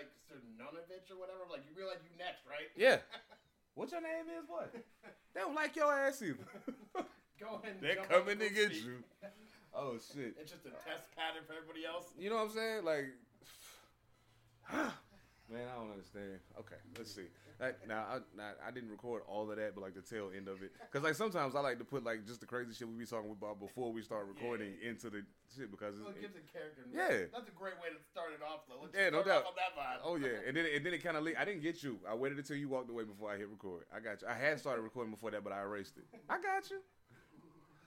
like Cernunovich or whatever. Like you realize you next, right? Yeah. What your name is? What? They don't like your ass either. Go ahead. And They're coming to get seat. you. Oh shit. It's just a test pattern for everybody else. You know what I'm saying? Like, man, I don't understand. Okay, let's see. Like, now, I, now, I didn't record all of that, but like the tail end of it, because like sometimes I like to put like just the crazy shit we be talking about before we start recording into the shit because Well, it gives a character. Yeah. That's a great way to start it off, though. Let's Yeah, no doubt. off on that vibe. Oh yeah, and then and then it kind of I didn't get you. I waited until you walked away before I hit record. I got you. I had started recording before that, but I erased it. I got you.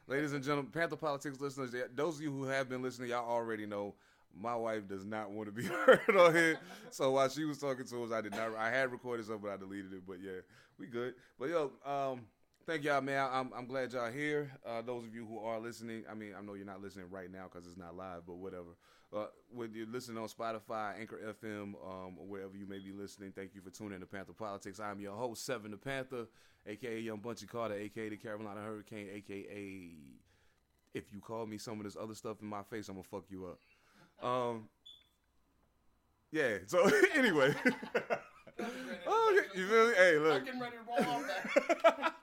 Ladies and gentlemen, Pantha Politix listeners, those of you who have been listening, y'all already know my wife does not want to be heard on here. So while she was talking to us, I did not. I had recorded something, but I deleted it. But yeah, we good. But yo, um, thank y'all, man. I'm I'm glad y'all here. Uh, those of you who are listening, I mean, I know you're not listening right now because it's not live, but whatever. Uh, you're listening on Spotify, Anchor FM, um, or wherever you may be listening, thank you for tuning in to Pantha Politix. I'm your host, Seven the Panther, aka Young Bunchy Carter, aka the Carolina Hurricane, aka if you call me some of this other stuff in my face, I'm gonna fuck you up. Um, yeah. So anyway, oh, you feel me? Hey, I'm look. getting ready to roll off that.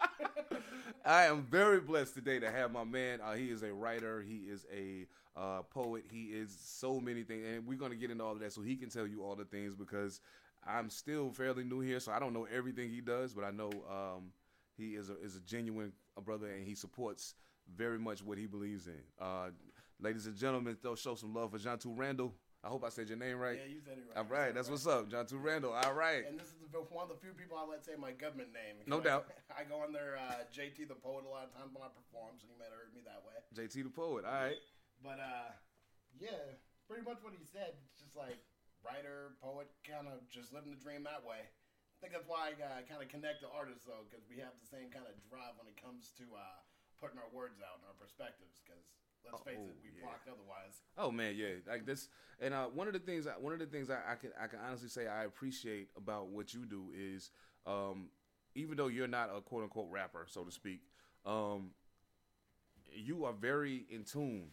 I am very blessed today to have my man. Uh, he is a writer. He is a uh, poet. He is so many things, and we're gonna get into all of that so he can tell you all the things because I'm still fairly new here, so I don't know everything he does, but I know um, he is a is a genuine brother, and he supports very much what he believes in. Uh, ladies and gentlemen, they'll show some love for Jhantu Randall. I hope I said your name right. Yeah, you said it right. all right, that's right. what's up, Jhantu Randall. All right. And this is one of the few people I let say my government name. No I- doubt. I go on there, uh, JT the poet, a lot of times when I perform, so you might have heard me that way. JT the poet. All right. But uh, yeah, pretty much what he said. It's just like writer, poet, kind of just living the dream that way. I think that's why I uh, kind of connect to artists though, because we have the same kind of drive when it comes to uh, putting our words out and our perspectives. Because let's face it, Oh, we yeah. blocked otherwise. Oh man, yeah, like this. And uh, one of the things, one of the things I, I can I can honestly say I appreciate about what you do is, um, even though you're not a quote unquote rapper, so to speak, um, you are very in tune.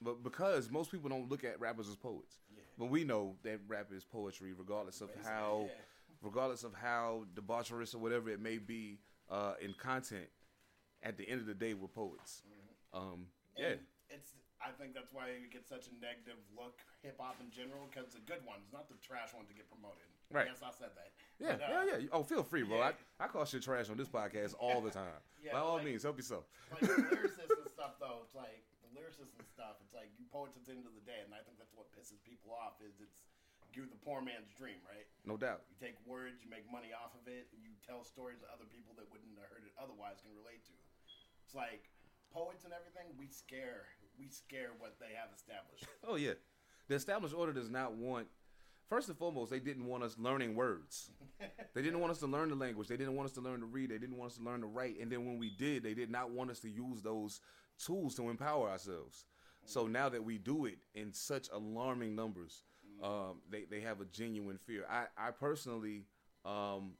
But because most people don't look at rappers as poets, Yeah. but we know that rap is poetry, regardless of Basically, how, yeah. regardless of how debaucherous or whatever it may be uh, in content. At the end of the day, we're poets. Um, yeah. And it's. I think that's why you get such a negative look hip hop in general because the good ones, not the trash ones, to get promoted. Right. Yes, I said that. Yeah, But, uh, yeah, yeah. Oh, feel free, bro. yeah. I, I call shit trash on this podcast all the time. Yeah, By all like- means, help yourself. like the lyricists and stuff though it's like the lyricists and stuff it's like you poets at the end of the day and i think that's what pisses people off is it's you're the poor man's dream right No doubt. you take words you make money off of it and you tell stories that other people that wouldn't have heard it otherwise can relate to it's like poets and everything we scare we scare what they have established Oh yeah. The established order does not want. First and foremost, they didn't want us learning words. They didn't want us to learn the language. They didn't want us to learn to read. They didn't want us to learn to write. And then when we did, they did not want us to use those tools to empower ourselves. So now that we do it in such alarming numbers, um, they they have a genuine fear. I I personally, um,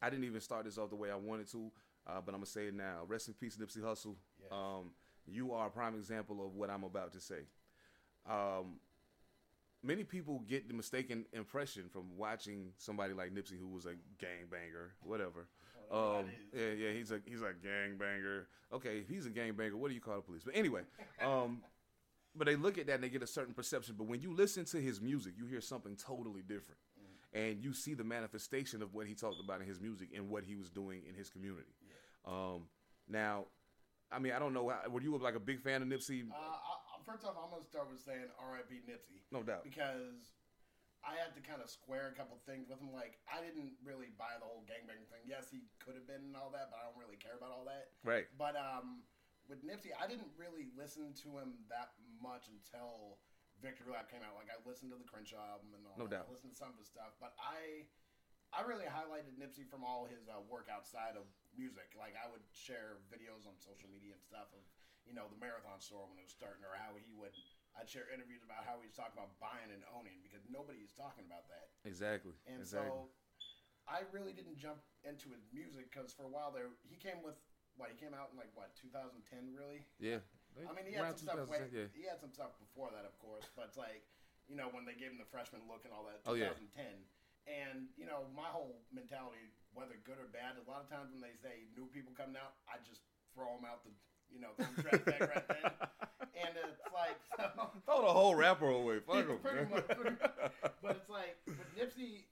I didn't even start this off the way I wanted to, uh, but I'm gonna say it now. Rest in peace, Nipsey Hussle. Yes. Um, you are a prime example of what I'm about to say. Um, many people get the mistaken impression from watching somebody like Nipsey, who was a gangbanger, whatever. Whatever Um, yeah, yeah, he's a he's a gangbanger. Okay, if he's a gangbanger, what do you call the police? But anyway, um, but they look at that and they get a certain perception. But when you listen to his music, you hear something totally different, and you see the manifestation of what he talked about in his music and what he was doing in his community. Um, now, I mean, I don't know. Were you like a big fan of Nipsey? uh, I, first off i'm gonna start with saying rip nipsey No doubt. because I had to kind of square a couple things with him. Like, I didn't really buy the whole gangbang thing. Yes, he could have been and all that, but I don't really care about all that. Right. But um, with Nipsey, I didn't really listen to him that much until Victory Lap came out. Like, I listened to the Crenshaw album and all No that. doubt. I listened to some of his stuff, but I. I really highlighted Nipsey from all his uh, work outside of music. Like I would share videos on social media and stuff of, you know, the marathon store when it was starting, or how he would. I'd share interviews about how he was talking about buying and owning because nobody is talking about that. Exactly. And exactly. so, I really didn't jump into his music because for a while there, he came with what he came out in like what 2010 really. yeah. I mean, he had some stuff. Way, yeah. He had some stuff before that, of course, but like you know, when they gave him the freshman look and all that, Oh, yeah. 2010. And you know, my whole mentality, whether good or bad, a lot of times when they say new people coming out, I just throw them out the, you know, throw the trash bag right then. And it's like, so, Throw the whole rapper away. Fuck him. Pretty much, but it's like with Nipsey,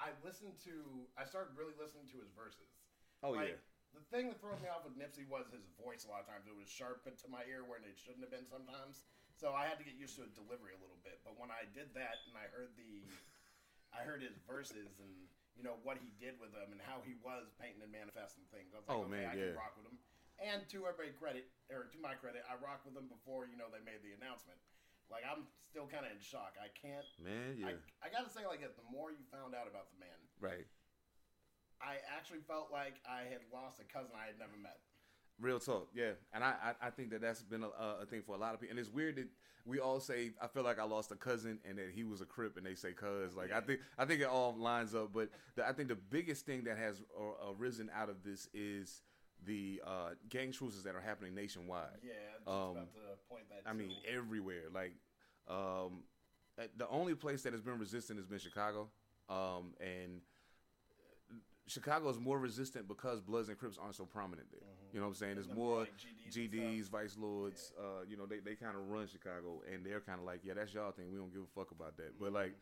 I listened to, I started really listening to his verses. oh like, yeah. The thing that throws me off with Nipsey was his voice. A lot of times it was sharp to my ear when it shouldn't have been. Sometimes, so I had to get used to his delivery a little bit. But when I did that and I heard the, I heard his verses and you know what he did with them and how he was painting and manifesting things. I was like, Oh, okay, man, I yeah. can rock with him. And to everybody credit, or to my credit, I rocked with them before you know they made the announcement. Like I'm still kind of in shock. I can't. Man, yeah. I, I gotta say, like, the more you found out about the man, right. I actually felt like I had lost a cousin I had never met. Real talk, yeah, and I, I, I think that that's been a, a thing for a lot of people, and it's weird that we all say I feel like I lost a cousin and that he was a crip, and they say cuz. Like I think I think it all lines up, but the, I think the biggest thing that has arisen out of this is the uh, gang truces that are happening nationwide. Yeah, just Um, about to point that. I too. mean, everywhere. Like, um, the only place that has been resistant has been Chicago, um, and Chicago is more resistant because Bloods and Crips aren't so prominent there. You know what I'm saying? There's more like GDs GDs. Vice Lords. Uh, you know, they, they kind of run Chicago, and they're kind of like, yeah, that's y'all thing. We don't give a fuck about that. But like,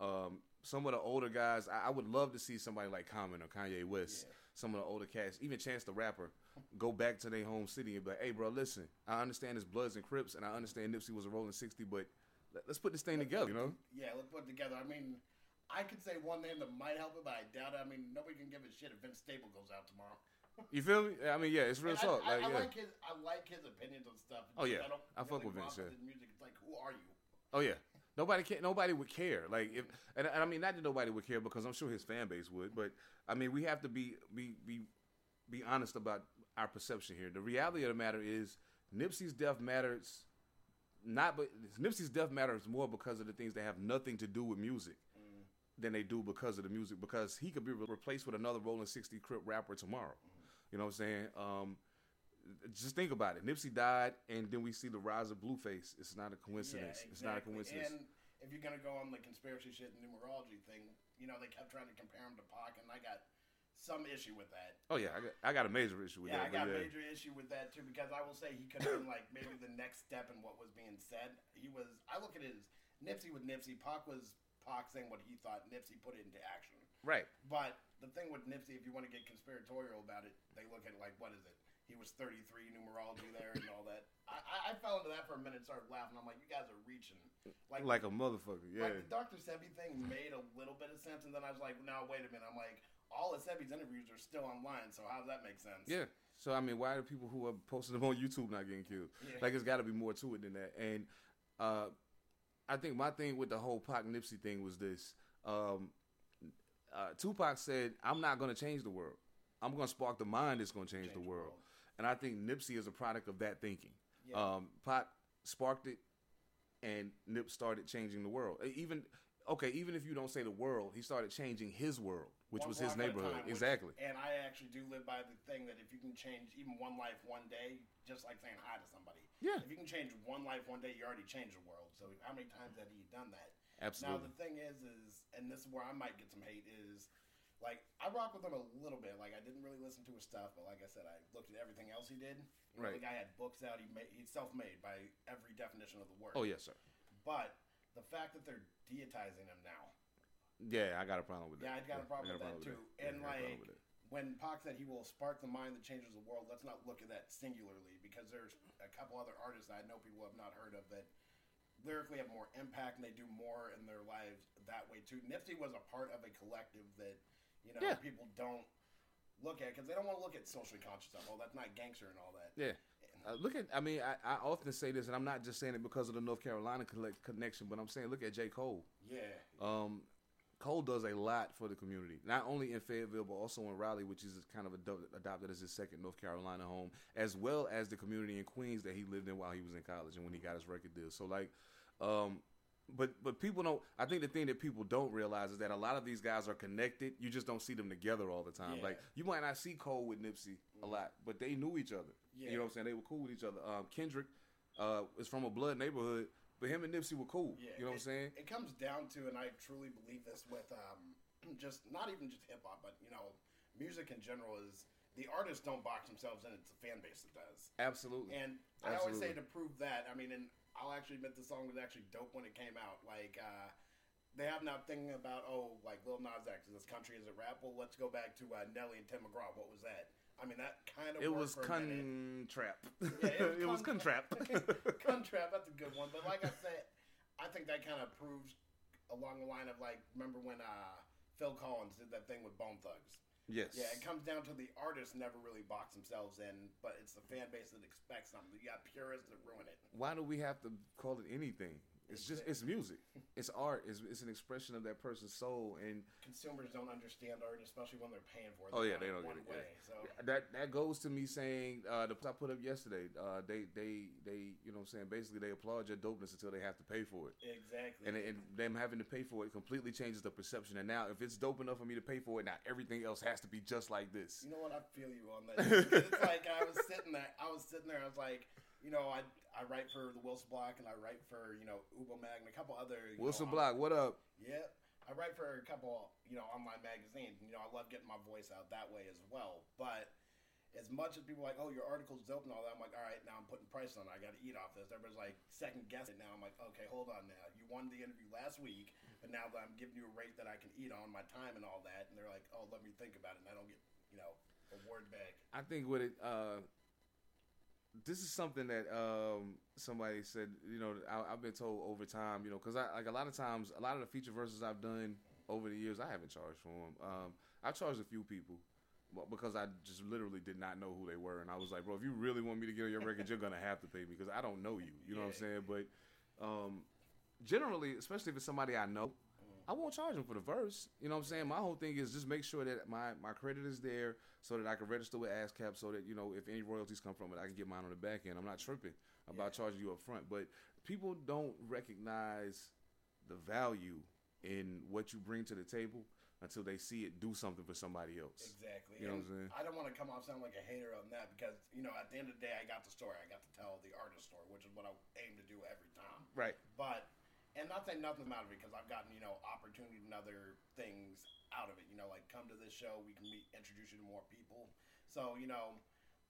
um, some of the older guys, I, I would love to see somebody like Common or Kanye West, Yeah. some of the older cats, even Chance the Rapper, go back to their home city and be like, hey, bro, listen, I understand it's Bloods and Crips, and I understand Nipsey was a rolling 60, but let, let's put this thing together, you know? Yeah, let's put it together. I mean, I could say one name that might help it, but I doubt it. I mean, nobody can give a shit if Vince Staples goes out tomorrow. You feel me? I mean, yeah, it's real talk. I, Like, I yeah. like his. I like his opinions on stuff. Oh, yeah. I, don't I fuck with Vince, yeah. music. It's like, who are you? Oh yeah. Nobody can nobody would care. Like if and, and I mean not that nobody would care because I'm sure his fan base would, but I mean we have to be be be be honest about our perception here. The reality of the matter is Nipsey's death matters not but Nipsey's death matters more because of the things that have nothing to do with music than they do because of the music because he could be re- replaced with another Rolling 60 Crip rapper tomorrow. You know what I'm saying? Um just think about it. Nipsey died, and then we see the rise of Blueface. It's not a coincidence. Yeah, It's not a coincidence. And if you're gonna go on the conspiracy shit and numerology thing, you know they kept trying to compare him to Pac, and I got some issue with that. Oh yeah, I got, I got a major issue with Yeah, I that. got a yeah. major issue with that too because I will say he could have been like maybe the next step in what was being said. He was. I look at his Nipsey with Nipsey. Pac was Pac saying what he thought. Nipsey put it into action. Right. But the thing with Nipsey, if you want to get conspiratorial about it, they look at it like, what is it? He was 33 numerology there and all that. I, I, fell into that for a minute, started laughing. I'm like, you guys are reaching. Like, Like a motherfucker. Yeah. like the Dr. Sebi thing made a little bit of sense, and then I was like, no, wait a minute. I'm like, all of Sebi's interviews are still online, so how does that make sense? yeah. So I mean, why are people who are posting them on YouTube not getting killed? Yeah. Like it's got to be more to it than that. And uh, I think my thing with the whole Pac Nipsey thing was this. Um, uh, Tupac said, "I'm not going to change the world. I'm going to spark the mind that's going to change, Change the the world." world. And I think Nipsey is a product of that thinking. Yeah. Um, Pac sparked it, and Nip started changing the world. Even okay, even if you don't say the world, he started changing his world, which One was his block at a neighborhood. time, which- exactly. and I actually do live by the thing that if you can change even one life one day, just like saying hi to somebody. Yeah. If you can change one life one day, you already changed the world. So how many times have you done that? Absolutely. Now the thing is, is and this is where I might get some hate is, like I rock with him a little bit. Like I didn't really listen to his stuff, but like I said, I looked at everything else he did. You know, Right. The guy had books out. He made he's self-made by every definition of the word. oh yes, sir. But the fact that they're deitizing him now, Yeah, I got a problem with that. yeah, I got a problem with that too. Yeah, And got a problem like with when Pac said he will spark the mind that changes the world, let's not look at that singularly because there's a couple other artists I know people have not heard of that lyrically have more impact and they do more in their lives that way too. Nipsey was a part of a collective that you know Yeah. people don't look at because they don't want to look at socially conscious stuff. Oh, that's not gangster and all that. Yeah. Uh, look at, I mean, I, I often say this, and I'm not just saying it because of the North Carolina collect, connection, but I'm saying, look at J. Cole. Yeah, Um, Cole does a lot for the community, not only in Fayetteville, but also in Raleigh, which is kind of ado- adopted as his second North Carolina home, as well as the community in Queens that he lived in while he was in college and when he got his record deal. So, like, um, but but people don't. I think the thing that people don't realize is that a lot of these guys are connected. You just don't see them together all the time. Yeah. Like you might not see Cole with Nipsey a lot, but they knew each other. Yeah. You know what I'm saying? They were cool with each other. Um, Kendrick uh, is from a blood neighborhood, but him and Nipsey were cool. Yeah, you know what I'm saying? It comes down to, and I truly believe this with um, just not even just hip hop, but you know, music in general is the artists don't box themselves in; it's the fan base that does. Absolutely. And I always say to prove that, I mean, and I'll actually admit the song was actually dope when it came out. Like, uh, they have not thinking about, oh, like Lil Nas X, is this country, is a rap? Well, let's go back to uh, Nelly and Tim McGraw. What was that? I mean, that kind of It was for a minute. con trap. Yeah, it was con trap. Contrap, that's a good one. But like I said, I think that kind of proves along the line of like, remember when uh, Phil Collins did that thing with Bone Thugs? Yes. Yeah, it comes down to the artists never really box themselves in, but it's the fan base that expects something. You got purists that ruin it. Why do we have to call it anything? It's just it's music. It's art. It's, it's an expression of that person's soul, and Consumers don't understand art, especially when they're paying for it. Oh, yeah, they don't get it, way. So that that goes to me saying uh, the I put up yesterday. Uh, they they they you know what I'm saying basically they applaud your dopeness until they have to pay for it, exactly. and, and them having to pay for it completely changes the perception. And now if it's dope enough for me to pay for it, now everything else has to be just like this. You know what? I feel you on that. it's like I was sitting there. I was sitting there. I was like, you know, I I write for the Wilson Block and I write for you know Ubo Mag and a couple other Wilson know, Block, what up? Yeah, I write for a couple you know online magazines. You know, I love getting my voice out that way as well. But as much as people are like, oh, your article's dope and all that, I'm like, all right, now I'm putting price on it. I got to eat off this. Everybody's like second guessing it now. I'm like, okay, hold on now. You won the interview last week, but now that I'm giving you a rate that I can eat on my time and all that, and they're like, oh, let me think about it, and I don't get you know a word back. I think what it uh, this is something that um, somebody said. You know, I, I've been told over time. You know, because I like a lot of times, a lot of the feature verses I've done over the years, I haven't charged for them. Um, I've charged a few people. Because I just literally did not know who they were, and I was like, "Bro, if you really want me to get on your record, you're gonna have to pay me because I don't know you." You know what I'm saying? But um, generally, especially if it's somebody I know, I won't charge them for the verse. You know what I'm saying? My whole thing is just make sure that my, my credit is there so that I can register with ASCAP so that, you know, if any royalties come from it, I can get mine on the back end. I'm not tripping about charging you up front. But people don't recognize the value in what you bring to the table until they see it do something for somebody else. Exactly. You know And what I'm saying? I don't want to come off sounding like a hater on that because you know at the end of the day I got the story. I got to tell the artist story, which is what I aim to do every time. Right. But and not saying nothing's out of it because I've gotten you know opportunity and other things out of it. You know, like come to this show, we can meet, introduce you to more people. So you know,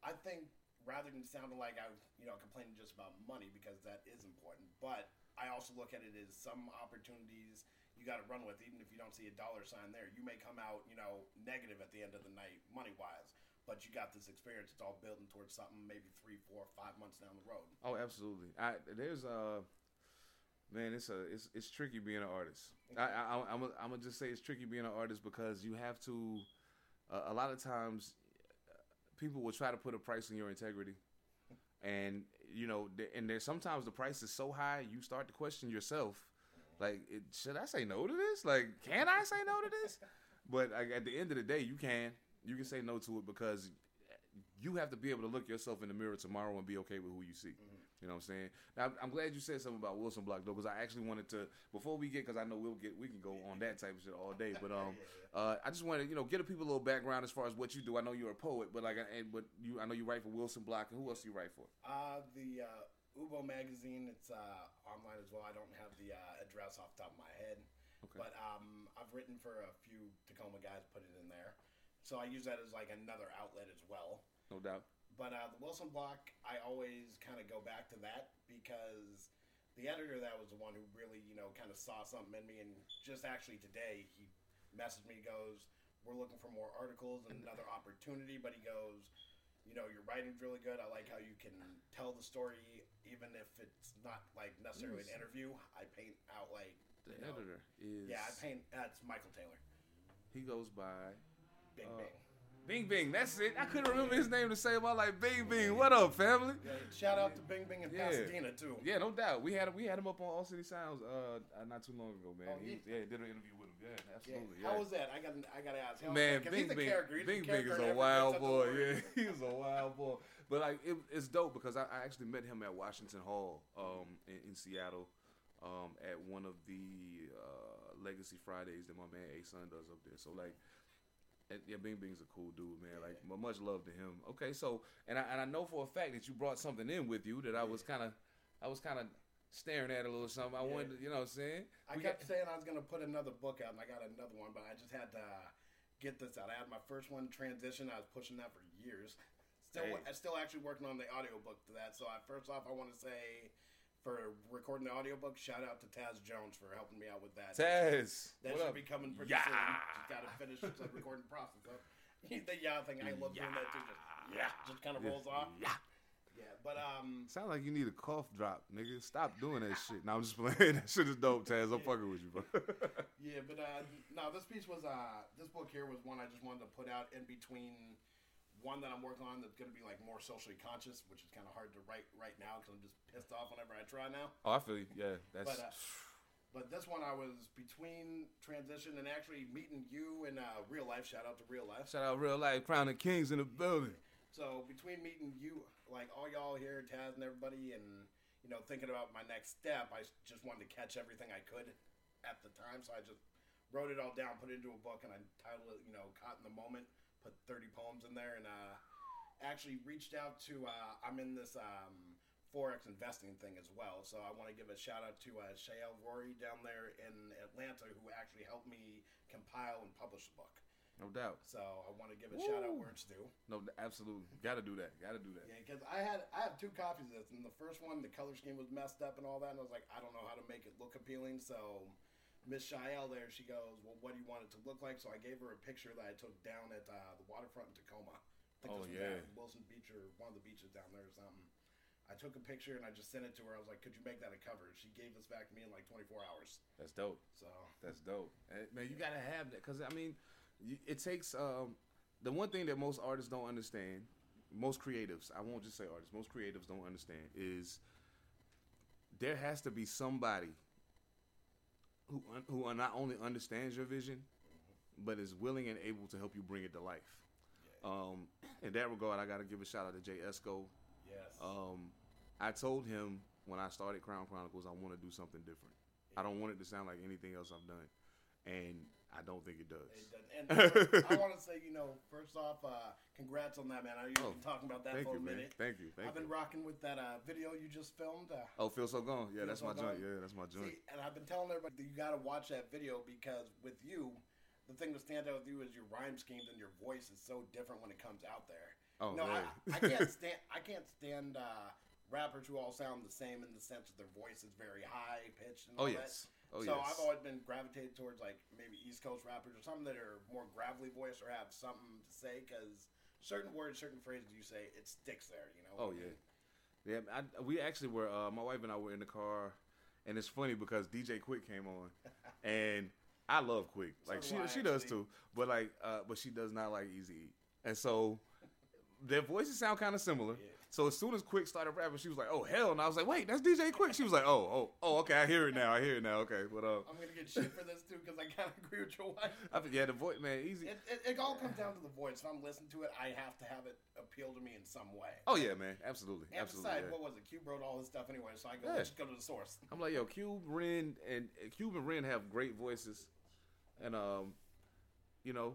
I think rather than sounding like I you know complaining just about money because that is important, but I also look at it as some opportunities you got to run with, even if you don't see a dollar sign there. You may come out you know negative at the end of the night money wise. But you got this experience. It's all building towards something maybe three, four, five months down the road. Oh, absolutely. I there's uh man, it's a it's it's tricky being an artist. I, I I'm a, I'm gonna just say it's tricky being an artist because you have to. Uh, a lot of times, people will try to put a price on your integrity, and you know, and there's sometimes the price is so high you start to question yourself. Like, it, should I say no to this? Like, can I say no to this? But like, at the end of the day, you can. You can say no to it because you have to be able to look yourself in the mirror tomorrow and be okay with who you see. You know what I'm saying? Now, I'm glad you said something about Wilson Block though, because I actually wanted to before we get because I know we'll get we can go on that type of shit all day. But um, uh, I just wanted you know get a people a little background as far as what you do. I know you're a poet, but like and but you I know you write for Wilson Block and who else do you write for? Uh, the uh, Ubo magazine. It's uh, online as well. I don't have the uh, address off the top of my head, Okay. but um, I've written for a few Tacoma guys. Put it in there, so I use that as like another outlet as well. No doubt. But uh, the Wilson block, I always kind of go back to that because the editor that was the one who really, you know, kind of saw something in me. And just actually today, he messaged me, goes, We're looking for more articles and another opportunity. But he goes, You know, your writing's really good. I like how you can tell the story, even if it's not like necessarily an interview. I paint out like. The know- editor is Yeah, I paint. That's Michael Taylor. He goes by Big Uh, Bing. Bing Bing. That's it. I couldn't remember his name to save my life. Bing Bing. What up, family? Yeah, shout out to Bing Bing in Yeah. Pasadena, too. Yeah, no doubt. We had we had him up on All City Sounds uh uh, not too long ago, man. Oh, he, yeah. yeah, did an interview with him. Yeah, Yeah. absolutely. How was that? I got I got to ask. How was Man, Bing he's a Bing, character. He's a Bing Bing character is a wild Prince of the boy. Yeah, he's a wild boy. But like, it, it's dope because I, I actually met him at Washington Hall, um, in, in Seattle, um, at one of the uh, Legacy Fridays that my man A Sun does up there. So like, and, yeah, Bing Bing's a cool dude, man. Like, mu- much love to him. Okay, so and I and I know for a fact that you brought something in with you that I was kind of, I was kind of staring at a little something. I Yeah. wanted, to, you know what I'm saying? I We kept got- saying I was gonna put another book out, and I got another one, but I just had to uh, get this out. I had my first one, Transition. I was pushing that for years. Still, Hey. I'm still actually working on the audiobook to that. So, I, first off, I want to say for recording the audiobook, shout out to Taz Jones for helping me out with that. Taz, that what should up? be coming pretty Yeah. soon. Just got to finish the recording process. So, the yeah thing, I love doing that too. Just, yeah, just kind of rolls off. Yeah. Yeah, but um, Sound like you need a cough drop, nigga. Stop doing that shit. No, I'm just playing. that shit is dope, Taz. I'm fucking with you, bro. Yeah, but uh, no, this piece was uh, this book here was one I just wanted to put out in between one that I'm working on that's going to be like more socially conscious, which is kind of hard to write right now because I'm just pissed off whenever I try now. oh, I feel you. Yeah, that's. But uh, but this one I was between transition and actually meeting you in uh, real life. Shout out to real life. Shout out real life crown of kings in the building. So between meeting you, like all y'all here, Taz and everybody, and you know thinking about my next step, I just wanted to catch everything I could at the time. So I just wrote it all down, put it into a book, and I titled it, you know, "Caught in the Moment." Put thirty poems in there, and uh, actually reached out to. Uh, I'm in this um, forex investing thing as well, so I want to give a shout out to uh, Shael Rory down there in Atlanta, who actually helped me compile and publish the book. No doubt. So I want to give a shout out Woo. where it's due. No, absolutely. Got to do that. Got to do that. Yeah, because I had I have two copies of this, and the first one the color scheme was messed up and all that, and I was like, I don't know how to make it look appealing. So Miss Shael there, she goes, well, what do you want it to look like? So I gave her a picture that I took down at uh, the waterfront in Tacoma. I think Oh, this yeah. at Wilson Beach or one of the beaches down there or something. I took a picture and I just sent it to her. I was like, could you make that a cover? She gave this back to me in like 24 hours. That's dope. So That's dope. Eh, Man, you gotta have that because I mean, it takes um, the one thing that most artists don't understand, most creatives. I won't just say artists. Most creatives don't understand is there has to be somebody who un- who not only understands your vision, but is willing and able to help you bring it to life. Um, in that regard, I got to give a shout out to Jay Esco. yes, Um, I told him when I started Crown Chronicles, I want to do something different. I don't want it to sound like anything else I've done, and I don't think it does. It does. And uh, I want to say, you know, first off, uh, congrats on that, man. I know you've Oh, been talking about that for you, a man. minute. Thank you. Thank I've been you. rocking with that uh, video you just filmed. Uh, Oh, feel so gone. Yeah, that's So my Gone? joint. Yeah, that's my joint. see, and I've been telling everybody that you got to watch that video because with you, the thing that stands out with you is your rhyme schemes and your voice is so different when it comes out there. Oh, no, I. I can't stand. I can't stand uh, rappers who all sound the same in the sense that their voice is very high pitched and oh all yes. Oh so yes. I've always been gravitated towards like maybe East Coast rappers or something that are more gravelly voice or have something to say because certain words, certain phrases you say, it sticks there. You know. Oh yeah, yeah. I, we actually were. Uh, my wife and I were in the car, and it's funny because DJ Quik came on, and I love Quik. Like do she I, she does too, but like uh, but she does not like Eazy, and so their voices sound kind of similar. Yeah. So as soon as Quik started rapping, she was like, "Oh hell!" And I was like, "Wait, that's DJ Quik." She was like, "Oh, oh, oh, okay, I hear it now. I hear it now. Okay, but uh, I'm gonna get shit for this too because I kind of agree with your wife. I, think- yeah, the voice, man, Eazy. It, it, it all comes down to the voice. If I'm listening to it, I have to have it appeal to me in some way. Oh yeah, man, absolutely, And absolutely. besides, yeah. what was it? Cube wrote all this stuff anyway, so I go, Yeah. let's go to the source. I'm like, yo, Cube, Ren, and uh, Cube and Ren have great voices, and um, you know,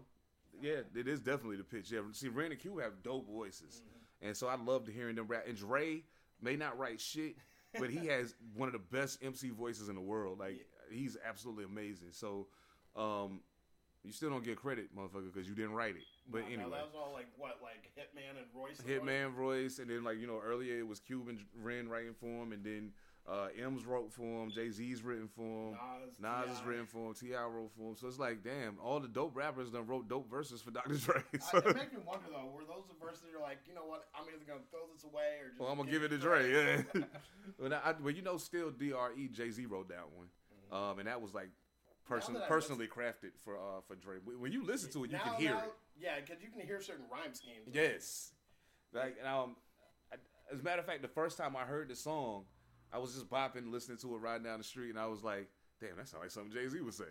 yeah, it is definitely the pitch. Yeah, see, Ren and Cube have dope voices, and so I loved hearing them rap. And Dre may not write shit, but he has one of the best MC voices in the world. Like, he's absolutely amazing. So, um, you still don't get credit, motherfucker, because you didn't write it. But Now, anyway. that was all like what, like Hittman and Royce. and all that? Hittman Royce, and then like you know earlier it was Cuban Ren writing for him, and then uh, M's wrote for him, Jay Z's written for him, Nas, Nas is written for him, Ti wrote for him. So it's like, damn, all the dope rappers done wrote dope verses for Dr. Dre. I, So, it makes me wonder though, were those the verses you're like, you know what, I'm either gonna throw this away or just well, I'm gonna give give it to Dre. Yeah. but I, well, you know, still Dre Jay Z wrote that one, um, and that was like person, that I personally crafted for uh, for Dre. When you listen to it, you Now- can hear now- it. Yeah, because you can hear certain rhyme schemes. Yes. Like um, I, as a matter of fact, the first time I heard the song, I was just bopping, listening to it riding down the street, and I was like, "Damn, that sounds like something Jay Z would say."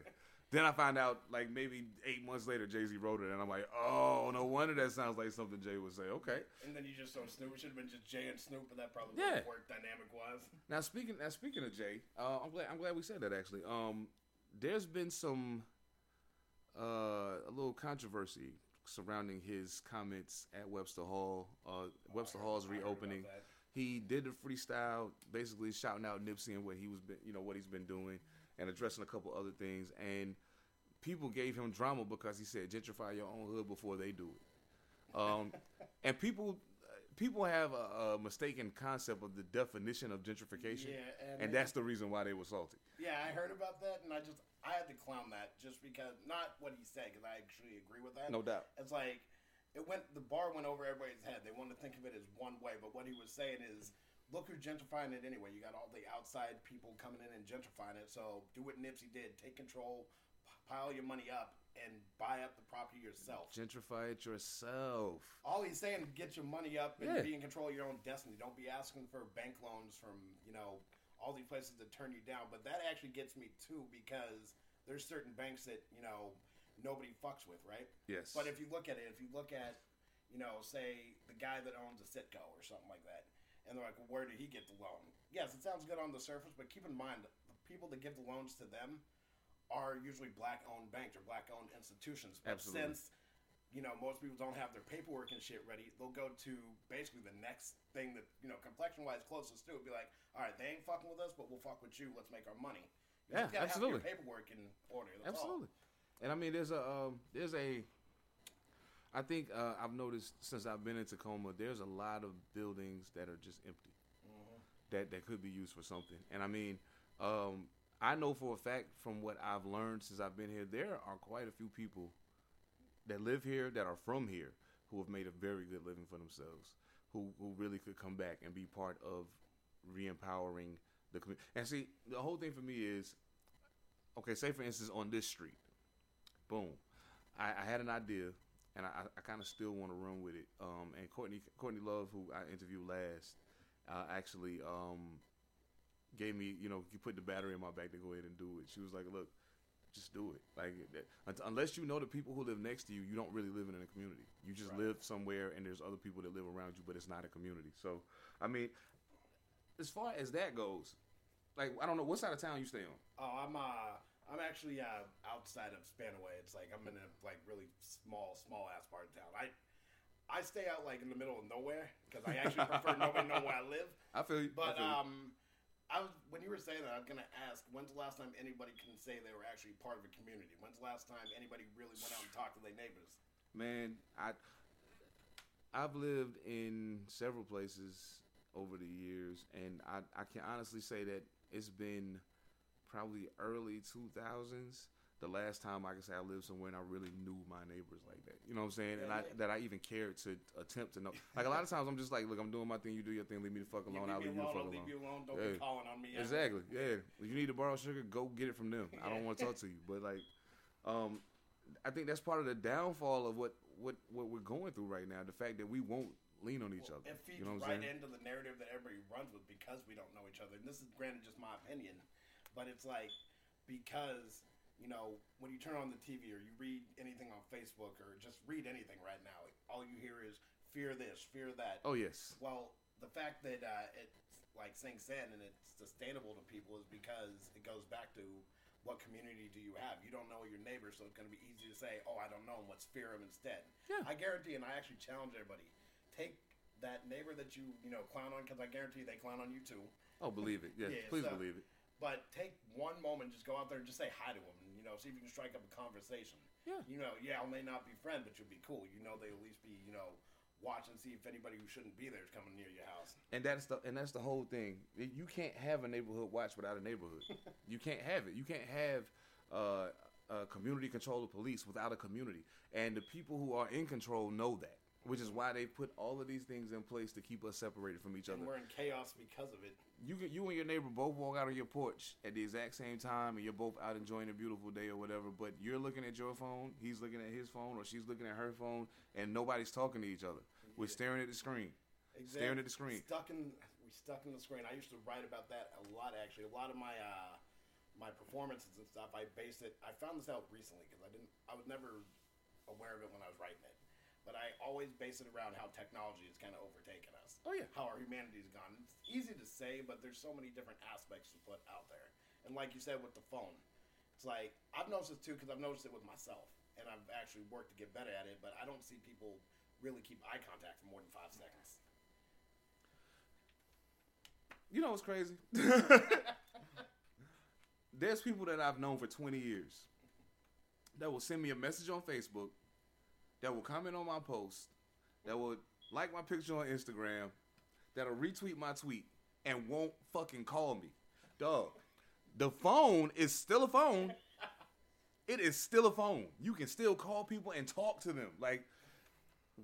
then I find out, like maybe eight months later, Jay Z wrote it, and I'm like, "Oh, no wonder that sounds like something Jay would say." Okay. And then you just saw Snoop. It should have been just Jay and Snoop, but that probably Yeah. wouldn't work dynamic wise. Now speaking, now speaking of Jay, uh, I'm glad I'm glad we said that actually. Um, there's been some uh, a little controversy surrounding his comments at Webster Hall. Uh, Webster Hall's I heard about reopening. that. He did the freestyle, basically shouting out Nipsey and what he was, been, you know, what he's been doing, and addressing a couple other things. And people gave him drama because he said, "Gentrify your own hood before they do it." Um, and people, people have a, a, mistaken concept of the definition of gentrification, Yeah, and that's the reason why they were salty. Yeah, I heard about that, and I just I had to clown that just because not what he said because I actually agree with that. No doubt. It's like it went the bar went over everybody's head. They wanted to think of it as one way, but what he was saying is, look who's gentrifying it anyway. You got all the outside people coming in and gentrifying it. So do what Nipsey did: take control, p- pile your money up, and buy up the property yourself. Gentrify it yourself. All he's saying, get your money up and Yeah. be in control of your own destiny. Don't be asking for bank loans from you know all these places that turn you down. But that actually gets me too because there's certain banks that you know nobody fucks with, right? Yes. But if you look at it, if you look at you know say the guy that owns a Citgo or something like that, and they're like, well, where did he get the loan? Yes, it sounds good on the surface, but keep in mind the people that give the loans to them are usually black owned banks or black owned institutions. But Absolutely. since you know most people don't have their paperwork and shit ready, they'll go to basically the next thing that you know complexion wise closest to it. Be like, all right, they ain't fucking with us, but we'll fuck with you. Let's make our money. You Yeah, absolutely. Have your paperwork in order. That's Absolutely. And I mean, there's a um, there's a. I think uh, I've noticed since I've been in Tacoma, there's a lot of buildings that are just empty, that that could be used for something. And I mean, um, I know for a fact from what I've learned since I've been here, there are quite a few people that live here that are from here who have made a very good living for themselves, who who really could come back and be part of re-empowering the community. And see, the whole thing for me is okay, say for instance on this street, boom, I, I had an idea, and I, I kind of still want to run with it. Um, and Courtney Courtney Love, who I interviewed last, uh, actually um, gave me, you know, you put the battery in my back to go ahead and do it. She was like, "Look, just do it. Like that, unless you know the people who live next to you, you don't really live in a community. You just Right. live somewhere, and there's other people that live around you, but it's not a community. So, I mean, as far as that goes, like I don't know what side of town you stay on. Oh, I'm uh, I'm actually uh, outside of Spanaway. It's like I'm in a like really small, small ass part of town. I I stay out like in the middle of nowhere because I actually prefer nobody know where I live. I feel you. But I feel you. um, I was when you were saying that, I was gonna ask, when's the last time anybody can say they were actually part of a community? When's the last time anybody really went out and talked to their neighbors? man, I I've lived in several places over the years, and I I can honestly say that it's been probably early two thousands. The last time I can say I lived somewhere and I really knew my neighbors like that. You know what I'm saying? And I that I even cared to attempt to know. Like a lot of times I'm just like, look, I'm doing my thing, you do your thing, leave me the fuck alone, I'll leave you the fuck leave alone. you alone. Don't Yeah. be calling on me. Exactly. Yeah. If you need to borrow sugar, go get it from them. I don't want to talk to you. But like, um, I think that's part of the downfall of what what what we're going through right now. The fact that we won't lean on each Well, other. It feeds You know what right saying? into the narrative that everybody runs with because we don't know each other. And this is granted just my opinion, but it's like because you know when you turn on the TV or you read anything on Facebook or just read anything right now, all you hear is fear this, fear that. Oh yes. Well, the fact that uh, it's like sinks in and it's sustainable to people is because it goes back to what community do you have? You don't know your neighbor, so it's going to be easy to say, "Oh, I don't know him. Let's fear him instead." Yeah. I guarantee, and I actually challenge everybody: take that neighbor that you you know clown on, because I guarantee they clown on you too. Oh, believe it. Yes. Yeah, Please so- believe it. But take one moment, just go out there and just say hi to them. You know, see if you can strike up a conversation. Yeah. You know, yeah, I may not be friend, but you'll be cool. You know, they at least be you know watch and see if anybody who shouldn't be there is coming near your house. And that's the and that's the whole thing. You can't have a neighborhood watch without a neighborhood. you can't have it. You can't have uh, a community control of police without a community. And the people who are in control know that, which is why they put all of these things in place to keep us separated from each And other. we're in chaos because of it. You you and your neighbor both walk out on your porch at the exact same time, and you're both out enjoying a beautiful day or whatever. But you're looking at your phone, he's looking at his phone, or she's looking at her phone, and nobody's talking to each other. We're staring at the screen. Staring at the screen. Stuck in we stuck in the screen. I used to write about that a lot actually. A lot of my uh, my performances and stuff. I based it. I found this out recently because I didn't. I was never aware of it when I was writing it. But I always base it around how technology has kind of overtaken us. Oh, yeah. How our humanity's gone. It's easy to say, but there's so many different aspects to put out there. And like you said with the phone, it's like I've noticed it too because I've noticed it with myself, and I've actually worked to get better at it. But I don't see people really keep eye contact for more than five seconds. You know what's crazy? There's people that I've known for 20 years that will send me a message on Facebook, that will comment on my post, that will like my picture on Instagram, that'll retweet my tweet, and won't fucking call me. Dog, the phone is still a phone. It is still a phone. You can still call people and talk to them. Like,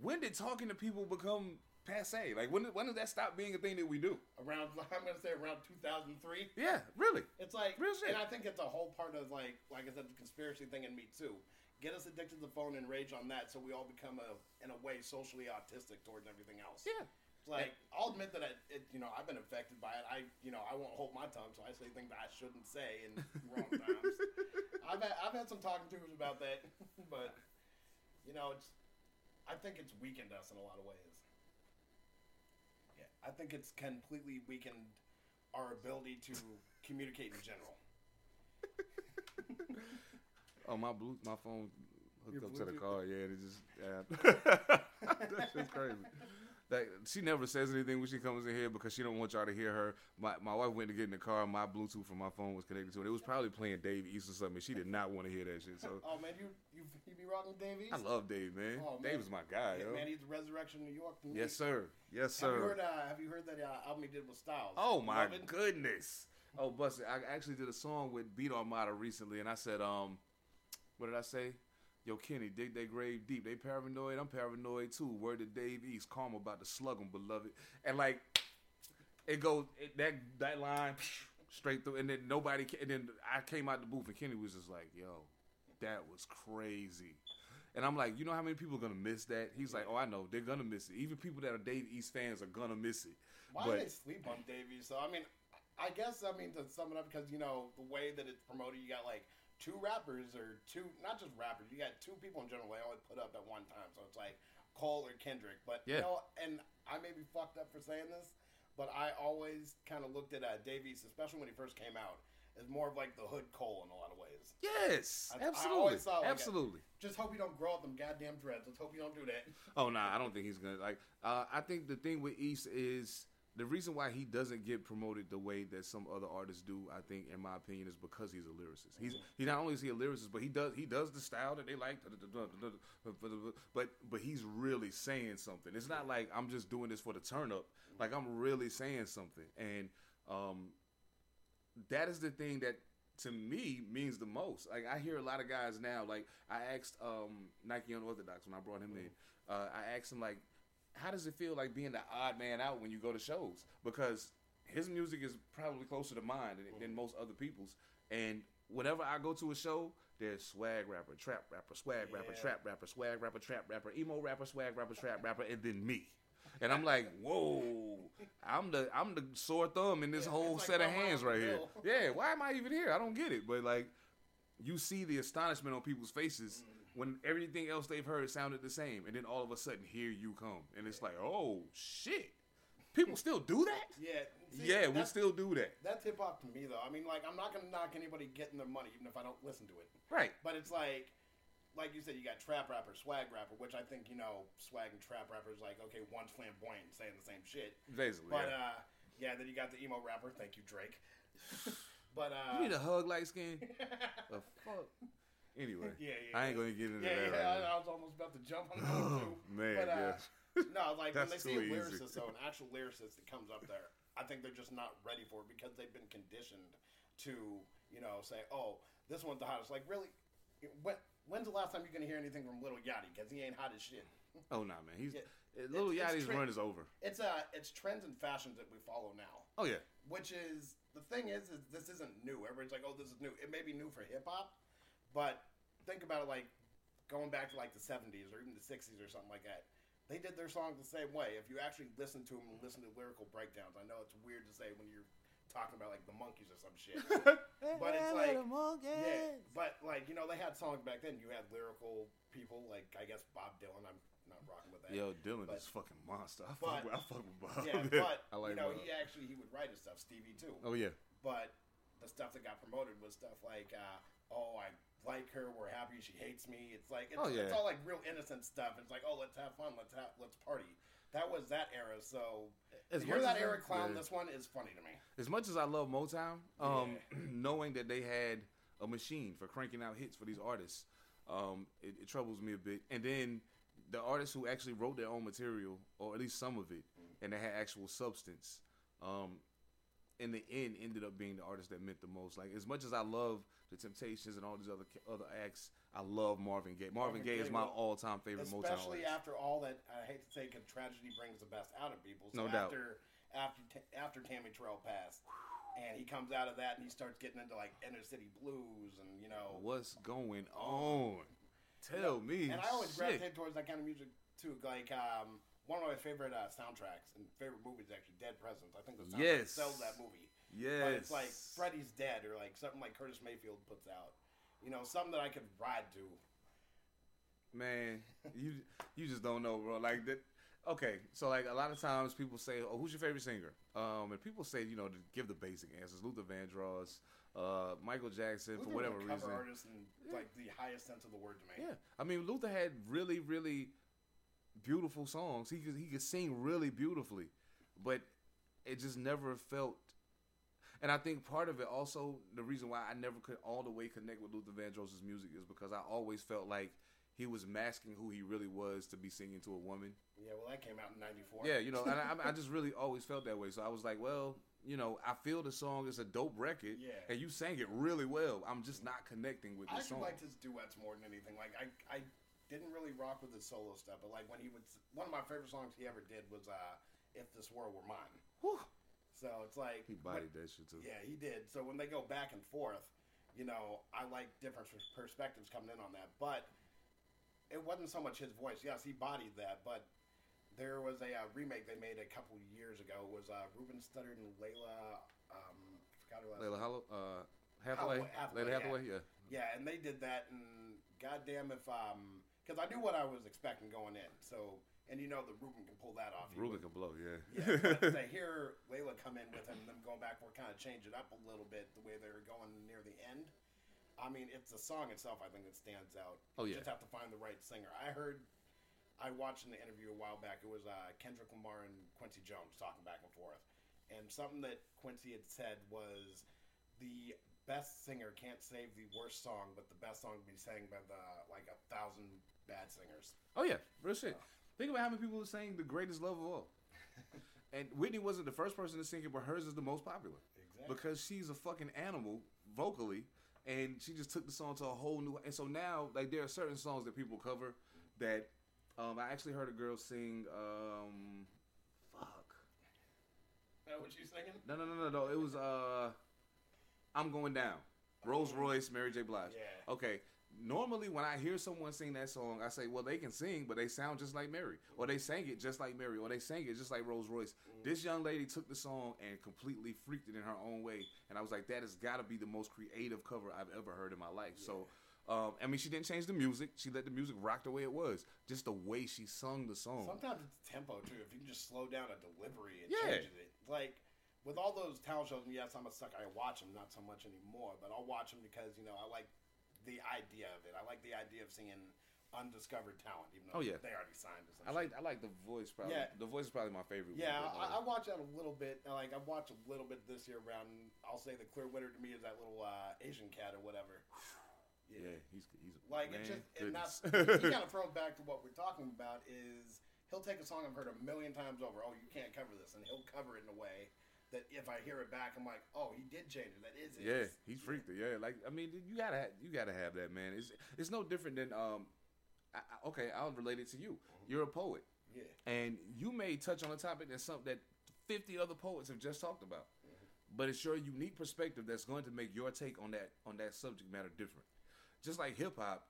when did talking to people become passe? Like, when, when did that stop being a thing that we do? Around, I'm gonna say around 2003. Yeah, really. It's like, Real shit. and I think it's a whole part of like, like I said, the conspiracy thing in me too. Get us addicted to the phone and rage on that, so we all become a, in a way, socially autistic towards everything else. Yeah. It's like I'll admit that I, it, you know, I've been affected by it. I, you know, I won't hold my tongue, so I say things that I shouldn't say in wrong times. I've had, I've had some talking to about that, but you know, it's. I think it's weakened us in a lot of ways. Yeah, I think it's completely weakened our ability to communicate in general. Oh, my blue, my phone hooked Your up to the car. Yeah, it just yeah. that shit's crazy. That she never says anything when she comes in here because she don't want y'all to hear her. My my wife went to get in the car. My Bluetooth from my phone was connected to it. It was probably playing Dave East or something. She did not want to hear that shit. So Oh man, you you, you be rocking Dave East? I love Dave, man. Oh, man. Dave is my guy, Yeah, yo. man, he's the Resurrection New York. Yes, sir. Yes, Have you sir. heard? Uh, have you heard that uh, album he did with Styles? Oh my goodness. Oh, Buster, I actually did a song with Beat Armada recently, and I said, um, what did I say? Yo, Kenny, dig that grave deep. They paranoid. I'm paranoid too. Word to Dave East. Calm about to slug 'em, beloved. And like, it goes it, that that line straight through, and then nobody. And then I came out the booth, and Kenny was just like, "Yo, that was crazy." And I'm like, you know how many people are gonna miss that? He's like, oh, I know, they're gonna miss it. Even people that are Dave East fans are gonna miss it. Why but do they sleep on Dave East? So I mean, I guess I mean to sum it up because you know the way that it's promoted, you got like two rappers or two, not just rappers. You got two people in general. They only put up at one time, so it's like Cole or Kendrick. But Yeah. you know, and I may be fucked up for saying this, but I always kind of looked at uh, Dave East, especially when he first came out, as more of like the hood Cole in a lot of ways. Yes, I- I absolutely, always saw like a- absolutely. Just hope you don't grow up them goddamn dreads. Let's hope you don't do that. Oh no, I don't think he's gonna like. Uh, I think the thing with East is the reason why he doesn't get promoted the way that some other artists do. I think, in my opinion, is because he's a lyricist. He's he not only is he a lyricist, but he does he does the style that they like. But but he's really saying something. It's not like I'm just doing this for the turn up. Like I'm really saying something, and um, that is the thing that to me means the most. Like I hear a lot of guys now. Like I asked um, Nike Unorthodox when I brought him in. Uh, I asked him like, how does it feel like being the odd man out when you go to shows? Because his music is probably closer to mine than, than most other people's. And whenever I go to a show, there's swag rapper, trap rapper, swag rapper, trap rapper, swag rapper, trap rapper, emo rapper, swag rapper, trap rapper, and then me. And I'm like, whoa, I'm the I'm the sore thumb in this Yeah, whole set like of hands right here. Yeah, why am I even here? I don't get it. But like, you see the astonishment on people's faces when everything else they've heard sounded the same, and then all of a sudden here you come, and it's like, oh shit, people still do that? Yeah. see, yeah, we still do that. That's hip hop to me, though. I mean, like, I'm not gonna knock anybody getting their money, even if I don't listen to it. Right. But it's like, like you said, you got trap rapper, swag rapper, which I think you know, swag and trap rappers like okay, one's flamboyant, saying the same shit. Basically. But yeah. uh, yeah, then you got the emo rapper. Thank you, Drake. but uh, you need a hug, light skin. the fuck. Anyway, yeah, yeah, I ain't gonna get into yeah, that. yeah. right I. I was almost about to jump on that too. man, But, uh, yeah. No, like when they see a lyricist, though, an actual lyricist that comes up there, I think they're just not ready for it because they've been conditioned to, you know, say, "Oh, this one's the hottest." Like, really, when, when's the last time you're gonna hear anything from Lil Yachty? Because he ain't hot as shit. Oh no, man. He's Yeah. uh, Little It's- it's Yachty's tra- run is over. It's uh, it's trends and fashions that we follow now. Oh yeah. Which is the thing is, is this isn't new. Everyone's like, "Oh, this is new." It may be new for hip hop, but think about it like going back to like the '70s or even the '60s or something like that. They did their songs the same way. If you actually listen to them and listen to lyrical breakdowns, I know it's weird to say when you're talking about like the Monkees or some shit. But it's like- yeah, but like you know, they had songs back then. You had lyrical people like I guess Bob Dylan. I'm not rocking with that. Yo, Dylan But- is fucking monster. I but- fuck, with, I fuck with Bob. Yeah, but I like you know, Bob. he actually he would write his stuff. Stevie too. Oh yeah. But the stuff that got promoted was stuff like, uh, "Oh, I like her. We're happy she hates me." It's like it's, Oh, yeah. it's all like real innocent stuff. It's like, "Oh, let's have fun. Let's have let's party." that was that era. So As much that era I- clown yeah. this one is funny to me. As much as I love Motown, um, Yeah. knowing that they had a machine for cranking out hits for these artists, um, it, it troubles me a bit. And then the artists who actually wrote their own material, or at least some of it, and they had actual substance, um, in the end ended up being the artists that meant the most. Like as much as I love the Temptations and all these other other acts, I love Marvin Gaye. Marvin, Marvin Gaye is my all time favorite Motown Especially after all that, I hate to say, because tragedy brings the best out of people. So No doubt. after after after Tammy Terrell passed, and he comes out of that and he starts getting into like inner city blues and you know. What's going on? Tell me. And I always shit. gravitate towards that kind of music too. Like um, one of my favorite uh, soundtracks and favorite movies actually, Dead Presidents. I think the soundtrack Yes. sells that movie. Yes. But it's like Freddy's Dead or like something like Curtis Mayfield puts out. You know, something that I could ride to. Man, you you just don't know, bro. Like that. Okay, so like a lot of times people say, "Oh, who's your favorite singer?" Um, and people say, you know, to give the basic answers: Luther Vandross, uh, Michael Jackson, Luther for whatever was a cover reason. artist in like the highest sense of the word to me. Yeah, I mean, Luther had really, really beautiful songs. He could he could sing really beautifully, but it just never felt. And I think part of it also the reason why I never could all the way connect with Luther Vandross's music is because I always felt like he was masking who he really was to be singing to a woman. Yeah, well, that came out in '94. Yeah, you know, and I, I just really always felt that way. So I was like, well, you know, I feel the song is a dope record, Yeah. and you sang it really well. I'm just not connecting with the song. I liked his duets more than anything. Like I, I didn't really rock with his solo stuff, but like when he would, one of my favorite songs he ever did was uh, "If This World Were Mine." Whew. So it's like He bodied that shit too. Yeah, he did. So when they go back and forth, you know, I like different perspectives coming in on that. But it wasn't so much his voice. Yes, he bodied that, but there was a uh, remake they made a couple years ago. It was uh, Ruben Studdard and Lalah? Um, forgot her last Lalah. Hollow, uh, Hathaway, Hathaway, Hathaway, Lalah yeah. Hathaway, yeah. Yeah, and they did that, and goddamn if um, because I knew what I was expecting going in. So, and you know that Ruben can pull that off. Ruben can blow, yeah. yeah, but to hear Lalah come in with him and them going back and forth kind of change it up a little bit the way they were going near the end. I mean, it's the song itself I think that stands out. Oh, You yeah. just have to find the right singer. I heard, I watched in the interview a while back. It was uh, Kendrick Lamar and Quincy Jones talking back and forth, and something that Quincy had said was the best singer can't save the worst song, but the best song can be sang by the like a thousand bad singers. Oh yeah, real shit. Think about how many people are saying the greatest love of all. and Whitney wasn't the first person to sing it, but hers is the most popular Exactly. because she's a fucking animal vocally, and she just took the song to a whole new. And so now, like, there are certain songs that people cover that um, I actually heard a girl sing. Um, fuck. Know what you singing? No, no, no, no, no. It was uh, I'm going down. Rose Royce, Mary J. Blige. Yeah. Okay. Normally, when I hear someone sing that song, I say, "Well, they can sing, but they sound just like Mary, or they sang it just like Mary, or they sang it just like Rose Royce." This young lady took the song and completely freaked it in her own way, and I was like, "That has got to be the most creative cover I've ever heard in my life." So, um, I mean, she didn't change the music; she let the music rock the way it was, just the way she sung the song. Sometimes it's tempo too. If you can just slow down a delivery, it Yeah. changes it. Like with all those talent shows, and yes, I'm a sucker. I watch them, not so much anymore, but I'll watch them because you know I like the idea of it. I like the idea of seeing undiscovered talent, even though Oh, yeah. they already signed. I like I like the voice. Probably Yeah. the voice is probably my favorite. Yeah, one, I, I uh, watch that a little bit. Like I watch a little bit this year around. I'll say the clear winner to me is that little uh, Asian cat or whatever. yeah, he's he's Like man, it just and that's kind of throws back to what we're talking about is he'll take a song I've heard a million times over. Oh, you can't cover this, and he'll cover it in a way that if I hear it back, I'm like, oh, he did change it. That is it. Yeah, he's freaked it. Yeah, like I mean, you gotta ha- you gotta have that man. It's it's no different than um. I, I- okay, I'll relate it to you. You're a poet, Yeah, and you may touch on a topic that's something that 50 other poets have just talked about, but it's your unique perspective that's going to make your take on that on that subject matter different. Just like hip hop,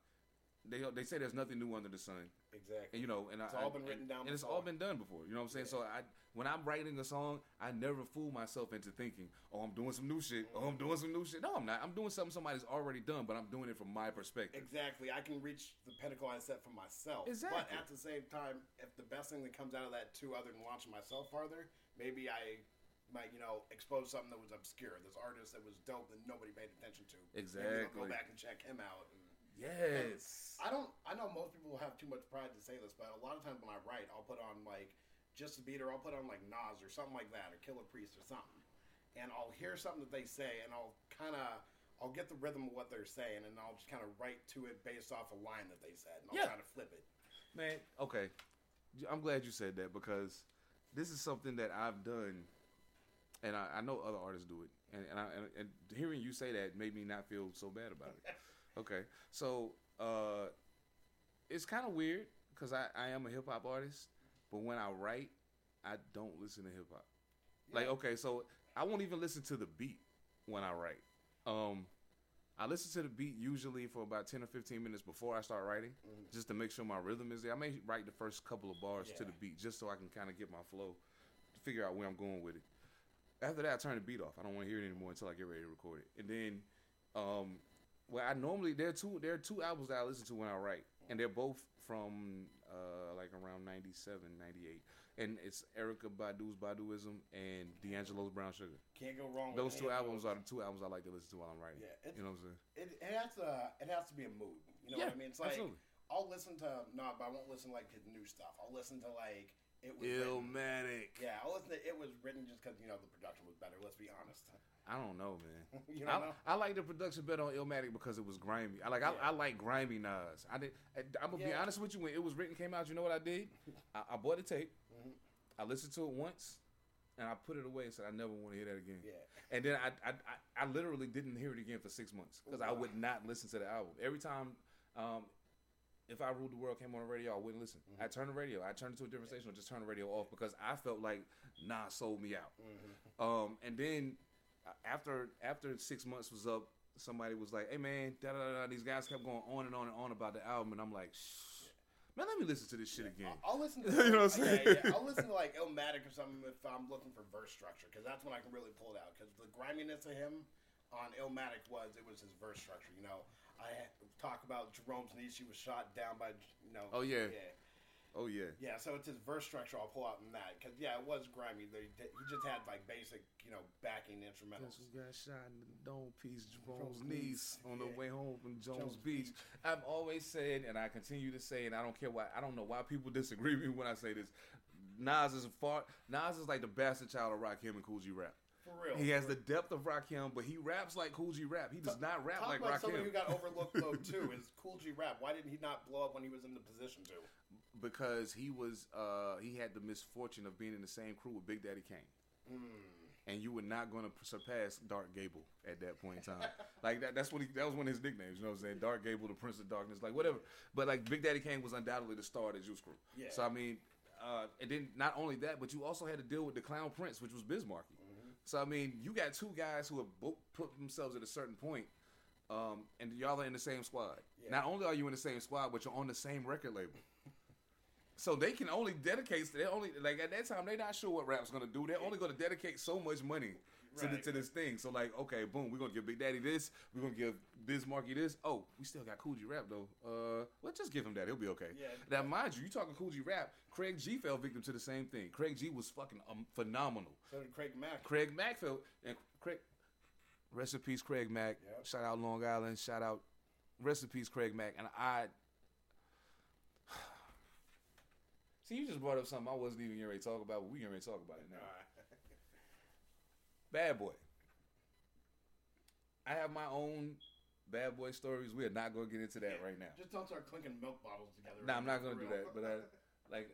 they they say there's nothing new under the sun. exactly. And you know, and It's I, all I- been written and, down and it's all been done before. You know what I'm saying? So I, when I'm writing a song, I never fool myself into thinking, "Oh, I'm doing some new shit. Oh, I'm doing some new shit." No, I'm not. I'm doing something somebody's already done, but I'm doing it from my perspective. Exactly. I can reach the pinnacle I set for myself. Exactly. But at the same time, if the best thing that comes out of that too, other than launching myself farther, maybe I might, you know, expose something that was obscure. This artist that was dope that nobody paid attention to. Exactly. go back and check him out. And Yes. I don't. I know most people have too much pride to say this, but a lot of times when I write, I'll put on like just a beat, or I'll put on like Nas or something like that, or Killah Priest or something, and I'll hear something that they say, and I'll kind of I'll get the rhythm of what they're saying, and I'll just kind of write to it based off a line that they said, and I'll Yeah. try to flip it. Man, okay. I'm glad you said that because this is something that I've done, and I, I know other artists do it. And and, I, and and hearing you say that made me not feel so bad about it. Okay, so uh, it's kind of weird because I, I am a hip hop artist, but when I write, I don't listen to hip hop. Like okay, so I won't even listen to the beat when I write. Um, I listen to the beat usually for about ten or fifteen minutes before I start writing, just to make sure my rhythm is there. I may write the first couple of bars to the beat just so I can kind of get my flow, figure out where I'm going with it. After that, I turn the beat off. I don't want to hear it anymore until I get ready to record it. And then, um, well, I normally there are two there are two albums that I listen to when I write, and they're both from uh, like around 97, 98. and it's Erykah Badu's Baduizm and D'Angelo's Brown Sugar. Can't go wrong. Those two albums are the two albums I like to listen to while I'm writing. Yeah, you know what I'm saying? It, it has to. It has to be a mood. You know Yeah, what I mean? It's like absolutely. I'll listen to no, but I won't listen to, like his new stuff. I'll listen to like it was. written. Illmatic. Yeah, I'll listen to it was written just because you know the production was better. Let's be honest. I don't know, man. you I, don't know? I like the production better on Illmatic because it was grimy. I like I, I like grimy Nas. I did. I, I'm gonna be honest with you. When it was written, came out. You know what I did? I, I bought the tape. Mhm. I listened to it once, and I put it away and said I never want to hear that again. Yeah. And then I, I I I literally didn't hear it again for six months because I would not listen to the album every time. Um, if I ruled the world came on the radio, I wouldn't listen. I turned the radio. I turned it to a different station or just turned the radio off because I felt like Nas sold me out. Um, and then after after six months was up, somebody was like, "Hey man, da da da." da." These guys kept going on and on and on about the album, and I'm like, Shh, "Man, let me listen to this shit again." I'll listen to You know what I'm saying? yeah, I'll listen to like Illmatic or something if I'm looking for verse structure because that's when I can really pull it out. Because the griminess of him on Illmatic was it was his verse structure. You know, I talk about Jerome's niece. She was shot down by you know. Oh, yeah. yeah, Oh yeah, yeah. So it's his verse structure. I'll pull out in that because yeah, it was grimy. They, did- he just had like basic you know backing instrumentals. Guess who got shot in the dome piece? Jerome's Jerome's niece niece. on the Yeah. way home from Jones, Jones Beach. Beach. I've always said, and I continue to say, and I don't care why. I don't know why people disagree with me when I say this. Nas is far. Nas is like the bastard child of Rakim and Kool G Rap. For real. He has for the depth of Rakim, but he raps like Kool G Rap. He does not rap Talk like about somebody who got overlooked though too is Kool G Rap. Why didn't he not blow up when he was in the position to? Because he was. uh He had the misfortune of being in the same crew with Big Daddy Kane. Hmm. and you were not going to surpass Dark Gable at that point in time. like that, that's what he, that was one of his nicknames. You know what I'm saying? Dark Gable, the Prince of Darkness, like whatever. But like Big Daddy Kane was undoubtedly the star of the Juice Crew. Yeah. So I mean, uh, and then not only that, but you also had to deal with the Clown Prince, which was Biz Markie. So I mean, you got two guys who have both put themselves at a certain point, um, and y'all are in the same squad. Yeah. Not only are you in the same squad, but you're on the same record label. So they can only dedicate. They only like at that time they're not sure what rap's gonna do. They're only gonna dedicate so much money to the, to this thing. So like, okay, boom, we're gonna give Big Daddy this. We're gonna give Biz Markie this. Oh, we still got Kool G Rap though. Uh, let's just give him that. He'll be okay. Yeah. Now, mind you, you talking Kool G Rap. Craig G fell victim to the same thing. Craig G was fucking um, phenomenal. So did Craig Mack. Craig Mack fell and Craig. Peace, Craig Mack. Yep. Shout out Long Island. Shout out. recipes Craig Mack. And I. See, you just brought up something I wasn't even ready to talk about, but we ready to talk about it now. Bad Boy. I have my own Bad Boy stories. We are not going to get into that right now. Just don't start clinking milk bottles together. No, I'm not gonna do that. But I, like,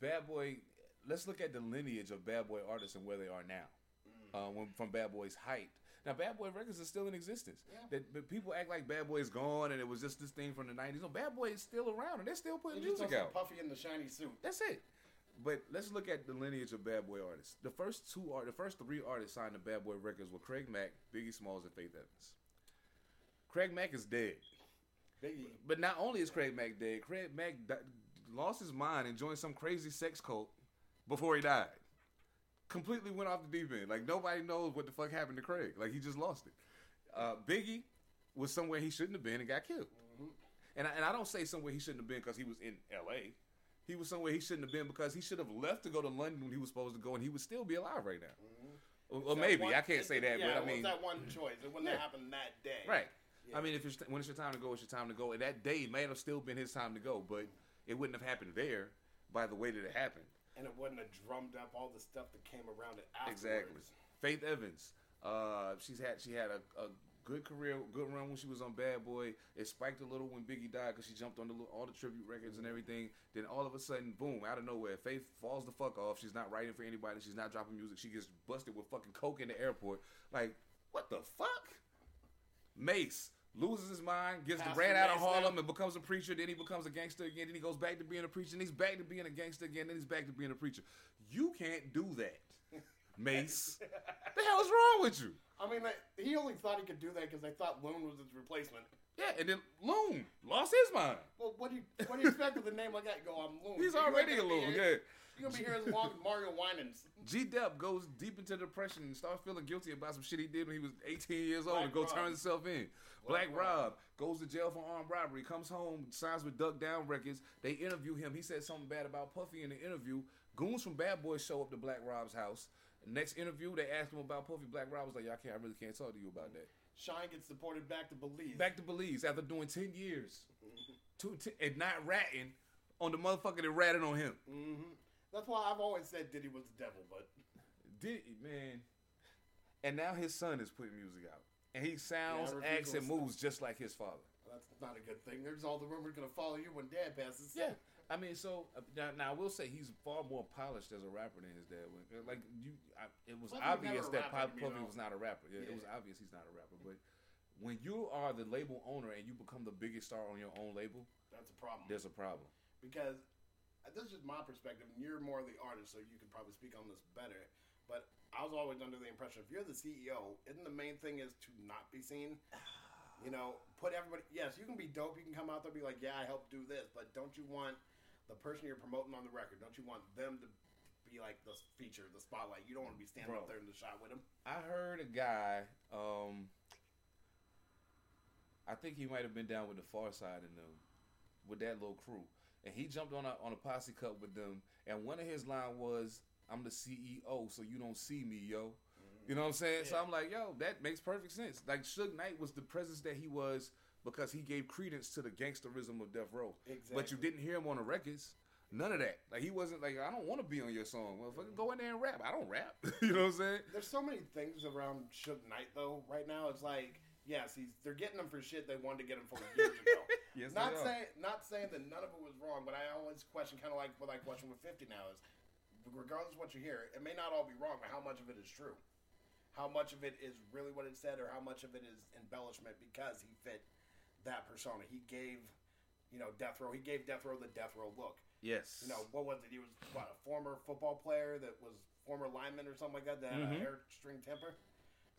Bad Boy. Let's look at the lineage of Bad Boy artists and where they are now. Uh, when, from Bad Boy's height. Now, Bad Boy Records is still in existence. Yeah. That, but people act like Bad Boy is gone and it was just this thing from the '90s. No, Bad Boy is still around and they're still They putting just music out. Puffy in the shiny suit. That's it. But let's look at the lineage of Bad Boy artists. The first two are the first three artists signed to Bad Boy Records were Craig Mack, Biggie Smalls, and Faith Evans. Craig Mack is dead. Biggie. But not only is Craig Mack dead, Craig Mack di- lost his mind and joined some crazy sex cult before he died. Completely went off the deep end. Like nobody knows what the fuck happened to Craig. Like he just lost it. Uh, Biggie was somewhere he shouldn't have been and got killed. And I, and I don't say somewhere he shouldn't have been because he was in L.A. He was somewhere he shouldn't have been because he should have left to go to London when he was supposed to go, and he would still be alive right now. Or, or maybe one- I can't say that, yeah, but I it mean, was that one choice. It wouldn't Yeah. have happened that day. Right. Yeah. I mean, if it's when it's your time to go, it's your time to go. And that day may have still been his time to go, but it wouldn't have happened there by the way that it happened. And it wouldn't have drummed up all the stuff that came around it afterwards. Exactly. Faith Evans. Uh, she's had she had a, a good career, good run when she was on Bad Boy. It spiked a little when Biggie died because she jumped on the, all the tribute records and everything. Then all of a sudden, boom, out of nowhere, Faith falls the fuck off. She's not writing for anybody. She's not dropping music. She gets busted with fucking coke in the airport. Like, what the fuck? Mase loses his mind, gets Pastor the rat out of Harlem, now. and becomes a preacher. Then he becomes a gangster again. Then he goes back to being a preacher. And he's back to being a gangster again. Then he's back to being a preacher. You can't do that, Mase. the hell is wrong with you? I mean, he only thought he could do that because they thought Loon was his replacement. Yeah, and then Loon lost his mind. Well, what do you what do you expect with a name like that? You go, I'm Loon. He's already a Loon. Yeah. You're gonna be here as long as Mario Winans. G Dep goes deep into depression and starts feeling guilty about some shit he did when he was 18 years old Black and go Rob. turn himself in. Black, Black Rob. Rob. goes to jail for armed robbery, comes home, signs with Duck Down Records. They interview him. He said something bad about Puffy in the interview. Goons from Bad Boys show up to Black Rob's house. Next interview, they ask him about Puffy. Black Rob was like, "Y'all can't. I really can't talk to you about that." Shyne gets deported back to Belize. Back to Belize after doing 10 years, two, t- and not ratting on the motherfucker that ratted on him. hmm That's why I've always said Diddy was the devil, but Diddy, man? And now his son is putting music out, and he sounds, Yeah, acts, and moves just like his father. that's not a good thing. There's all the rumors gonna follow you when Dad passes. Yeah, I mean, so uh, now, now I will say he's far more polished as a rapper than his dad. was. Like you, I, it was Puffy obvious that Pop to Puffy was not a rapper. Yeah, it was obvious he's not a rapper. But when you are the label owner and you become the biggest star on your own label, That's a problem. there's a problem. because this is just my perspective, and you're more the artist, so you can probably speak on this better. But I was always under the impression if you're the CEO, isn't the main thing is to not be seen? You know, put everybody. Yes, you can be dope. You can come out there and be like, "Yeah, I helped do this," but don't you want the person you're promoting on the record? Don't you want them to be like the feature, the spotlight? You don't want to be standing Bro. up there in the shot with them. I heard a guy. Um, I think he might have been down with the Pharcyde and them, with that little crew, and he jumped on a on a posse cut with them. And one of his line was, "I'm the CEO, so you don't see me, yo." You know what I'm saying? So I'm like, yo, that makes perfect sense. Like Suge Knight was the presence that he was because he gave credence to the gangsterism of Death Row. Exactly. But you didn't hear him on the records. None of that. Like he wasn't like, I don't want to be on your song. Well, fucking go in there and rap. I don't rap. you know what I'm saying? There's so many things around Suge Knight though. Right now, it's like yes, he's they're getting him for shit they wanted to get him for years ago. Yes, not saying not saying that none of it was wrong, but I always question kind of like what I question with Fifty now is regardless of what you hear, it may not all be wrong, but how much of it is true? How much of it is really what it said, or how much of it is embellishment because he fit that persona? He gave, you know, Death Row. He gave Death Row the Death Row look. Yes. You know, what was it? He was what a former football player that was former lineman or something like that that had Mhm. a hair string temper.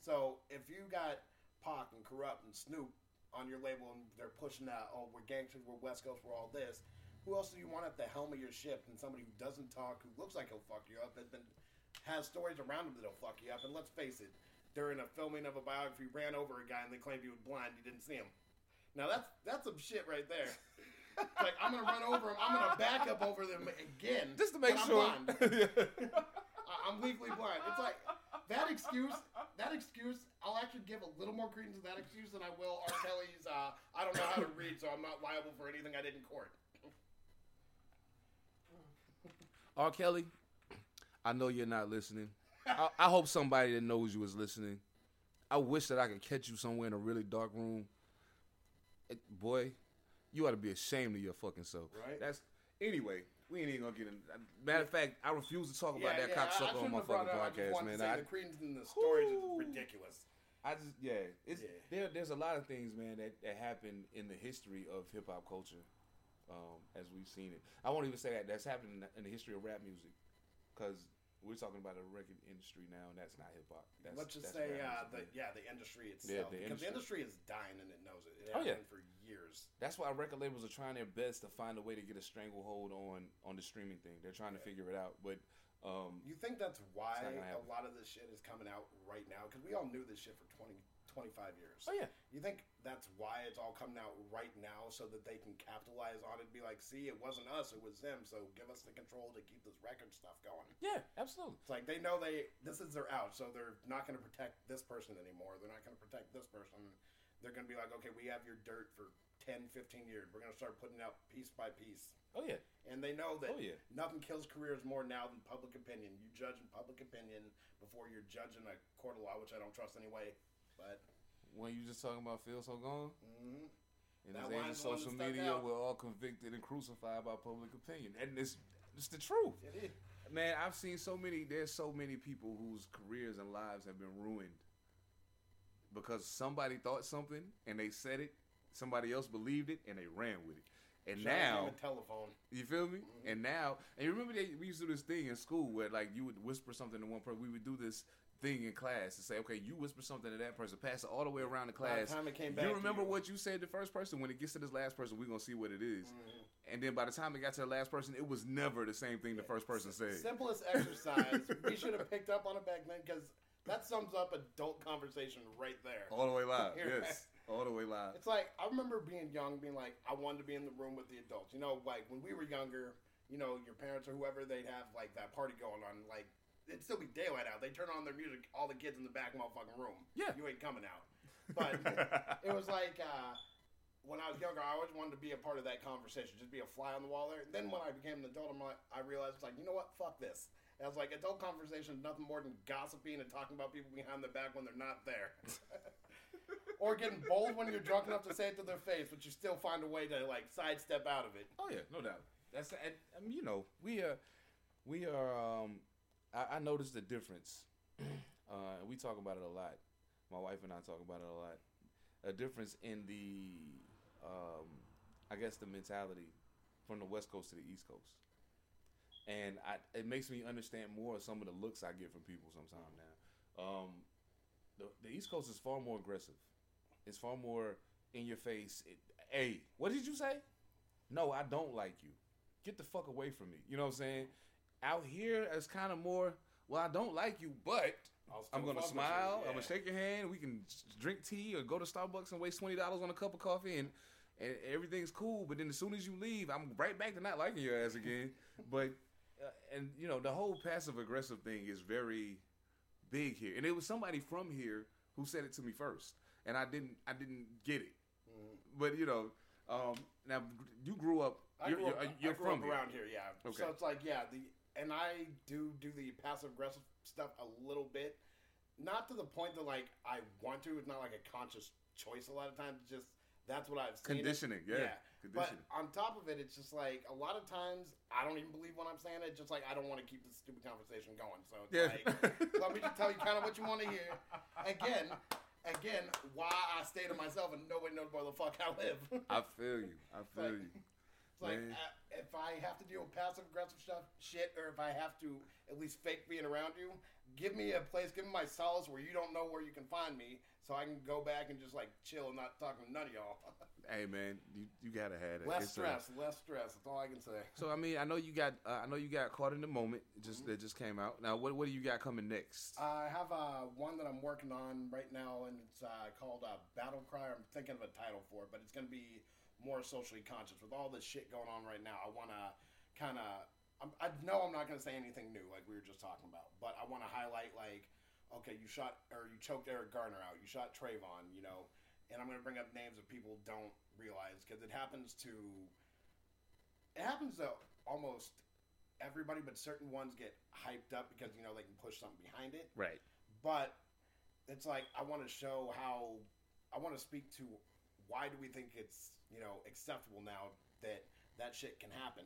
So if you got Pac and Kurupt and Snoop on your label and they're pushing that, oh, we're gangsters, we're West Coast, we're all this. Who else do you want at the helm of your ship than somebody who doesn't talk, who looks like he'll fuck you up, has been has stories around him that'll fuck you up? And let's face it, during a filming of a biography, ran over a guy and they claimed he was blind. You didn't see him. Now that's that's some shit right there. Like I'm gonna run over him. I'm gonna back up over them again, Just to make but I'm sure. blind. I'm legally blind. It's like that excuse. That excuse. I'll actually give a little more credence to that excuse than I will R. Kelly's. Uh, I don't know how to read, so I'm not liable for anything I did in court. R. Kelly, I know you're not listening. I, I hope somebody that knows you is listening. I wish that I could catch you somewhere in a really dark room. Eh, boy, you ought to be ashamed of your fucking self. Right. That's anyway. We ain't even gonna get in. Matter of fact, I refuse to talk about that I cocksucker on my fucking it up. I just podcast, man. I, the credence in the stories Whew. is ridiculous. I just yeah, it's Yeah. there. There's a lot of things, man, that that happen in the history of hip hop culture, um, as we've seen it. I won't even say that that's happened in the, in the history of rap music, because we're talking about the record industry now, and that's not hip hop. Let's just say uh, the yeah the industry Yeah, itself the because the industry is dying and it knows it. It Oh, yeah. for years. That's why record labels are trying their best to find a way to get a stranglehold on on the streaming thing. They're trying to Yeah. figure it out, but um, You think that's why a lot of this shit is coming out right now? Because we all knew this shit for 20, 25 years. oh yeah, You think that's why it's all coming out right now so that they can capitalize on it and be like, see, it wasn't us, it was them, so give us the control to keep this record stuff going. yeah, absolutely. It's like they know they this is their out, so they're not going to protect this person anymore. They're not going to protect this person. They're going to be like, okay, we have your dirt for 10, 15 years. We're gonna start putting out piece by piece. Oh yeah. And they know that Oh, yeah. nothing kills careers more now than public opinion. You judge in public opinion before you're judging a court of law, which I don't trust anyway. But When you just talking about Phil so gone. mhm. In That this age of line's the one social media, out. we're all convicted and crucified by public opinion, and it's it's the truth. it is. Man, I've seen so many. There's so many people whose careers and lives have been ruined because somebody thought something and they said it. Somebody else believed it and they ran with it. And Shout now, the telephone. you feel me? Mm-hmm. And now, and you remember they, we used to do this thing in school where like you would whisper something to one person. We would do this thing in class to say, okay, you whisper something to that person, pass it all the way around the class. By the time it came back you remember you. what you said to the first person. When it gets to this last person, we're gonna see what it is. Mm-hmm. And then by the time it got to the last person, it was never the same thing the first person said. Simplest exercise. we should have picked up on it back then because that sums up adult conversation right there. All the way live. You're yes. All the way live. It's like I remember being young, being like, I wanted to be in the room with the adults. You know, like when we were younger, you know, your parents or whoever, they'd have like that party going on. Like it'd still be daylight out. They turn on their music, all the kids in the back motherfucking room. Yeah. you ain't coming out. But it was like uh, when I was younger, I always wanted to be a part of that conversation, just be a fly on the wall there. Then when I became an adult, I'm like, I realized it's like, you know what? Fuck this. I was like, adult conversation is nothing more than gossiping and talking about people behind their back when they're not there. or getting bold when you're drunk enough to say it to their face, but you still find a way to like sidestep out of it. Oh yeah, no doubt. That's and, mean, you know we are we are. Um, I, I noticed the difference. uh, we talk about it a lot. My wife and I talk about it a lot. A difference in the, um, I guess the mentality from the West Coast to the East Coast, and I, it makes me understand more of some of the looks I get from people sometimes now. Um, the, the East Coast is far more aggressive. It's far more in your face. It, hey, what did you say? No, I don't like you. Get the fuck away from me. You know what I'm saying? Out here, it's kind of more. Well, I don't like you, but I'm gonna fuck with you, smile. I'm gonna shake your hand. We can drink tea or go to Starbucks and waste twenty dollars on a cup of coffee, and and everything's cool. But then as soon as you leave, I'm right back to not liking your ass again. but Uh, and you know the whole passive aggressive thing is very big here, and it was somebody from here who said it to me first, and I didn't I didn't get it. Mm-hmm. But you know, um, now you grew up. I You're, grew up, uh, you're, you're I grew from up here. around here, yeah. Okay. So it's like, yeah, the and I do do the passive aggressive stuff a little bit, not to the point that like I want to. It's not like a conscious choice. A lot of times, just that's what I've seen. Conditioning, yeah. But Conditioning. on top of it, it's just like a lot of times I don't even believe when I'm saying it. Just like I don't want to keep this stupid conversation going. So it's Yeah. like, let me just tell you kind of what you want to hear. Again, again, why I stay to myself and nobody knows where the fuck I live. I feel you. I feel Like- you. It's like Man. Uh, if I have to deal with passive aggressive stuff, shit, or if I have to at least fake being around you, give me a place, give me my solace where you don't know where you can find me, so I can go back and just like chill and not talk to none of y'all. Hey man, you, you gotta have it. less It's, stress, less stress. That's all I can say. so I mean, I know you got uh, I know you got caught in the moment. Just that just came out. Now what what do you got coming next? I have uh, one that I'm working on right now, and it's uh, called uh, Battle Cry. I'm thinking of a title for it, but it's to be more socially conscious with all this shit going on right now. I want to kind of. I know I'm not going to say anything new, like we were just talking about, but I want to highlight like, okay, you shot or you choked Eric Garner out, you shot Trayvon, you know, and I'm going to bring up names that people don't realize because it happens to. It happens to almost everybody, but certain ones get hyped up because you know they can push something behind it right. but it's like I want to show how I want to speak to why do we think it's you know acceptable now that that shit can happen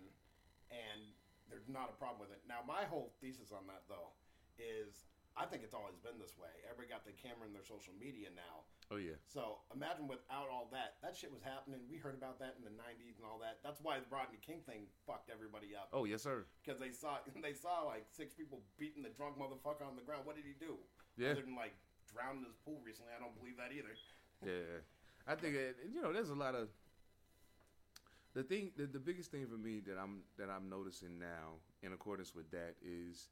and there's not a problem with it. Now my whole thesis on that though is I think it's always been this way. Everybody got the camera in their social media now. Oh yeah. So imagine without all that, that shit was happening. We heard about that in the '90s and all that. That's why the Rodney King thing fucked everybody up Oh yes sir. because they saw they saw like six people beating the drunk motherfucker on the ground. What did he do? Yeah. Other than like drown in his pool recently, I don't believe that either. Yeah, I think it, you know. There's a lot of the thing. The, the biggest thing for me that I'm that I'm noticing now, in accordance with that, is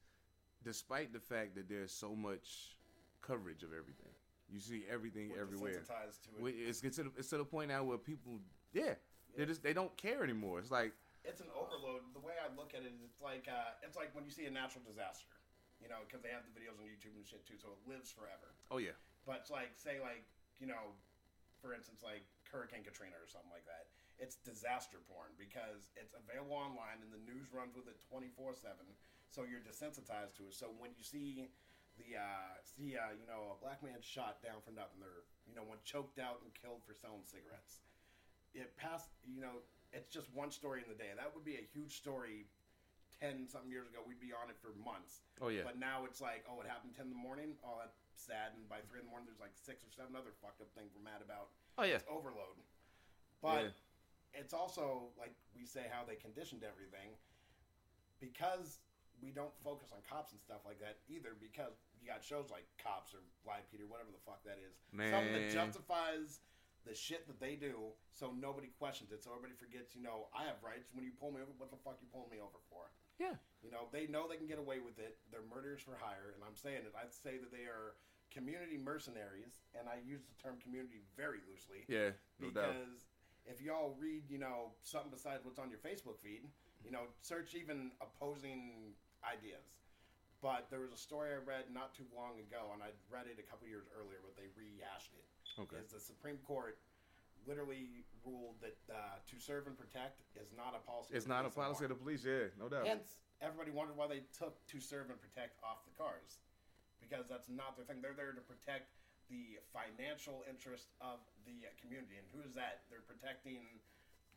despite the fact that there's so much coverage of everything, you see everything We're everywhere. it. It's, it's, to the, it's to the point now where people, yeah, they just they don't care anymore. It's like, it's an overload. The way I look at it is, it's like uh, it's like when you see a natural disaster, you know, because they have the videos on YouTube and shit too, so it lives forever. oh yeah, But it's like say like you know, for instance, like Hurricane Katrina or something like that. It's disaster porn because it's available online and the news runs with it twenty four seven. So you're desensitized to it. So when you see the uh, see uh, you know a black man shot down for nothing, or you know one choked out and killed for selling cigarettes, it passed. You know it's just one story in the day. That would be a huge story. Ten something years ago, we'd be on it for months. Oh yeah. But now it's like, oh, it happened ten in the morning. Oh, that's sad. And by three in the morning, there's like six or seven other fucked up things we're mad about. Oh yeah. It's overload. But Yeah. it's also like we say how they conditioned everything because we don't focus on cops and stuff like that either. Because you got shows like Cops or Live PD, whatever the fuck that is, something that justifies the shit that they do, so nobody questions it. So everybody forgets, you know, I have rights. When you pull me over, what the fuck you pulling me over for? Yeah. You know, they know they can get away with it. They're murderers for hire, and I'm saying it. I'd say that they are community mercenaries, and I use the term community very loosely Yeah. No doubt. because if y'all read, you know, something besides what's on your Facebook feed, you know, search even opposing ideas. But there was a story I read not too long ago, and I'd read it a couple years earlier, but they rehashed it. Okay. Is the Supreme Court literally ruled that uh, to serve and protect is not a policy. It's not a policy of the police. Yeah. No doubt. Hence, everybody wondered why they took to serve and protect off the cars. Because that's not their thing. They're there to protect the financial interest of the community. And who is that? They're protecting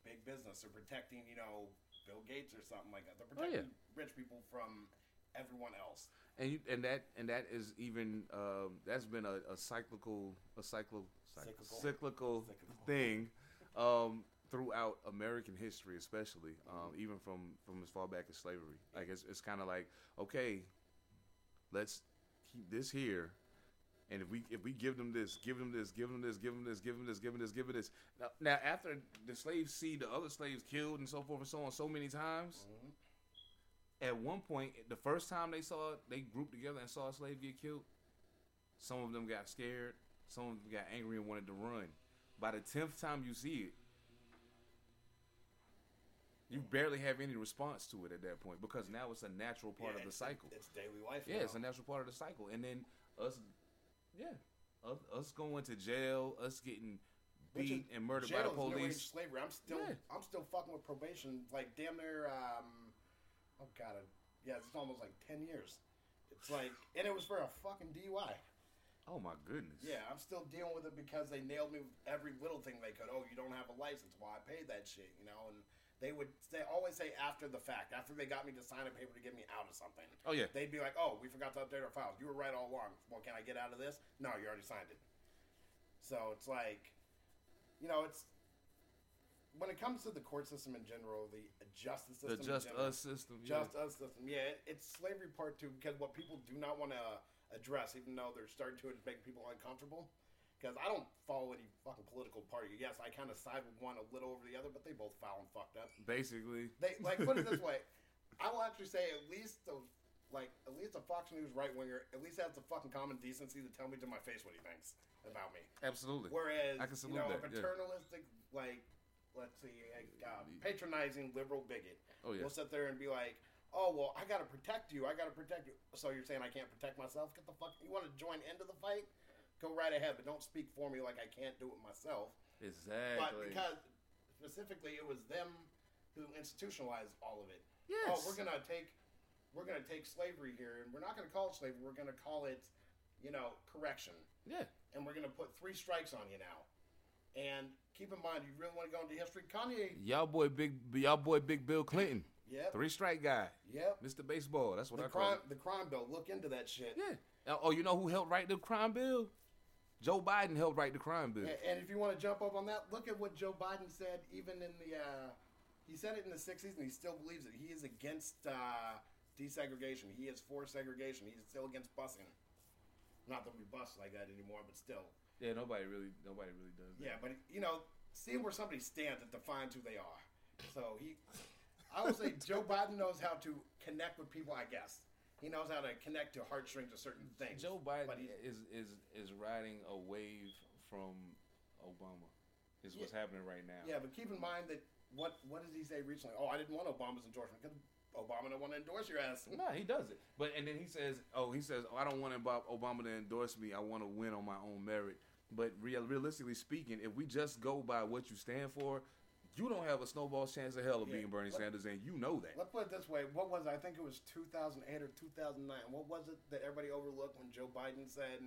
big business. They're protecting, you know, Bill Gates or something like that. They're Oh, yeah. protecting rich people from everyone else. And you, and that and that is even um, that's been a, a cyclical a cyclo, Cyclical. cyclical Cyclical. thing um, throughout American history, especially um, even from from as far back as slavery. Like it's it's kind of like okay, let's keep this here. And if we if we give them this, give them this, give them this, give them this, give them this, give them this, give them this. Now, now after the slaves see the other slaves killed and so forth and so on so many times, Mhm. At one point, the first time they saw they grouped together and saw a slave get killed, some of them got scared, some of them got angry and wanted to run. By the tenth time you see it, you barely have any response to it at that point because now it's a natural part Yeah, of the cycle. It's daily life. Yeah, now. it's a natural part of the cycle. And then us, yeah, us, going to jail, us getting beat is- and murdered by the is new age police. slavery. I'm still, Yeah. I'm still fucking with probation. Like damn near, um, oh god, uh, yeah, it's almost like ten years. It's like, and it was for a fucking DUI. Oh my goodness. Yeah, I'm still dealing with it because they nailed me with every little thing they could. Oh, you don't have a license. Well, I paid that shit, you know. And they would they always say after the fact, after they got me to sign a paper to get me out of something. Oh yeah. They'd be like, "Oh, we forgot to update our files. You were right all along. Well, can I get out of this? No, you already signed it." So it's like, you know, it's when it comes to the court system in general, the justice system, The just in general, us system. yeah. just us system. Yeah, it, it's slavery part two because what people do not want to address, even though they're starting to, is making people uncomfortable. Because I don't follow any fucking political party. Yes, I kind of side with one a little over the other, but they both foul and fucked up. Basically. They like put it this way. I will actually say at least the like at least a Fox News right winger at least has the fucking common decency to tell me to my face what he thinks about me. Absolutely. Whereas I can you salute know, that, a yeah. paternalistic like let's see, like, uh, patronizing liberal bigot Oh yeah. will sit there and be like, "Oh well, I gotta protect you. I gotta protect you." So you're saying I can't protect myself? Get the fuck! You want to join into the fight? Go right ahead, but don't speak for me like I can't do it myself. Exactly. But because specifically it was them who institutionalized all of it. yes. Oh, we're gonna take we're gonna take slavery here, and we're not gonna call it slavery. We're gonna call it, you know, correction, Yeah. and we're gonna put three strikes on you now. And keep in mind, you really want to go into history. Kanye, Y'all boy big y'all boy Big Bill Clinton. yep, Three strike guy. yep. Mr. Baseball. That's what The I call crime, it. the crime bill. Look into that shit. Yeah. Oh, you know who helped write the crime bill? Joe Biden helped write the crime bill. And if you want to jump up on that, look at what Joe Biden said. Even in the, uh, he said it in the '60s, and he still believes it. He is against uh, desegregation. He is for segregation. He's still against busing. Not that we bus like that anymore, but still. Yeah, nobody really nobody really does that. Yeah, but you know, seeing where somebody stands, it defines who they are. So he, I would say Joe Biden knows how to connect with people. I guess he knows how to connect to heartstrings of certain things. Joe Biden but is is is riding a wave from Obama. Is what's happening right now. yeah, but keep in mind that what what did he say recently? Oh, I didn't want Obama's endorsement because Obama don't want to endorse your ass. No, he does it. But and then he says, "Oh, he says, oh, I don't want Obama to endorse me. I want to win on my own merit." But real, realistically speaking, if we just go by what you stand for, you don't have a snowball's chance of hell of Yeah. being Bernie Let- Sanders, and you know that. Let's put it this way. What was it? I think it was 2008 or 2009. What was it that everybody overlooked when Joe Biden said,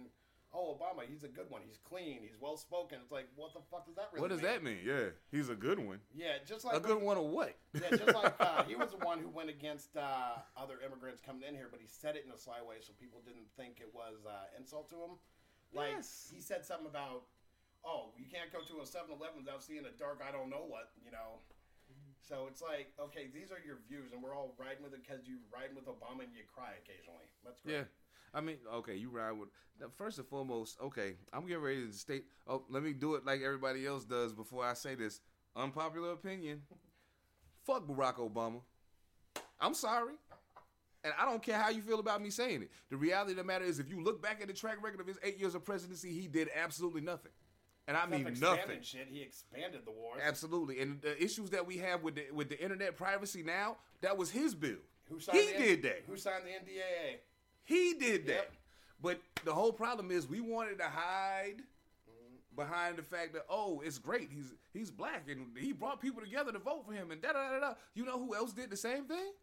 "Oh, Obama, he's a good one. He's clean. He's well spoken." It's like, what the fuck does that really what does mean? that mean? Yeah, he's a good one. Yeah, just like A good one or what? yeah, just like uh, he was the one who went against uh, other immigrants coming in here, but he said it in a sly way so people didn't think it was uh, insult to him. Like Yes. he said something about, oh, you can't go to a 7-Eleven without seeing a dark I don't know what, you know. So it's like, okay, these are your views, and we're all riding with it because you riding with Obama and you cry occasionally. That's great. Yeah. I mean, okay, you ride with. now, First and foremost, okay, I'm getting ready to state. Oh, let me do it like everybody else does before I say this. Unpopular opinion. Fuck Barack Obama. I'm sorry. And I don't care how you feel about me saying it. The reality of the matter is, if you look back at the track record of his eight years of presidency, he did absolutely nothing. And I mean nothing. Shit, he expanded the wars. Absolutely. And the issues that we have with the with the internet privacy now, that was his bill. Who signed He did that. Who signed the NDAA? He did that. Yep. But the whole problem is we wanted to hide mm-hmm. behind the fact that oh, it's great. He's he's black and he brought people together to vote for him and da da da da. You know who else did the same thing?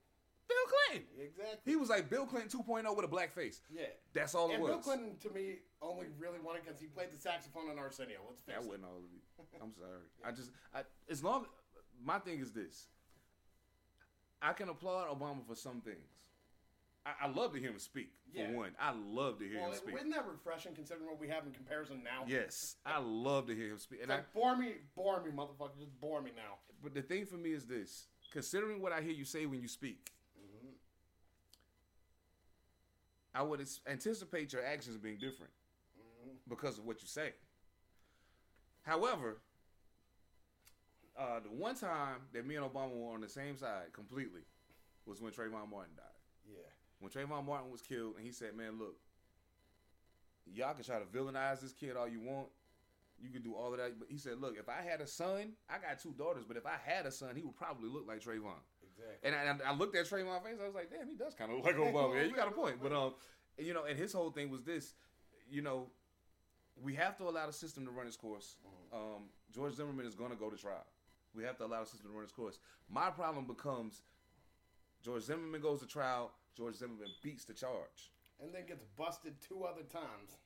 Bill Clinton. Exactly. He was like Bill Clinton 2.0 with a black face. Yeah. That's all it And was. Bill Clinton, to me, only really won it because he played the saxophone on Arsenio. Let's face That it. wasn't all of it. I'm sorry. I just I, as long my thing is this. I can applaud Obama for some things. I, I love to hear him speak. For Yeah. one, I love to hear Well, him speak. isn't that refreshing considering what we have in comparison now? Yes, I love to hear him speak. And It's I, bore me, bore me, motherfucker. Just bore me now. but the thing for me is this: considering what I hear you say when you speak, Mm-hmm. I would anticipate your actions being different Mm-hmm. because of what you say. However, uh, the one time that me and Obama were on the same side completely was when Trayvon Martin died. Yeah. When Trayvon Martin was killed, and he said, "Man, look, y'all can try to villainize this kid all you want. You can do all of that, but he said, look, if I had a son, I got two daughters, but if I had a son, he would probably look like Trayvon." Exactly. And I, and I looked at Trayvon's face. I was like, damn, he does kind of look like Obama. Yeah, you got a point. But um, you know, and his whole thing was this, you know, we have to allow the system to run its course. Um, George Zimmerman is going to go to trial. We have to allow the system to run its course. My problem becomes George Zimmerman goes to trial. George Zimmerman beats the charge, and then gets busted two other times.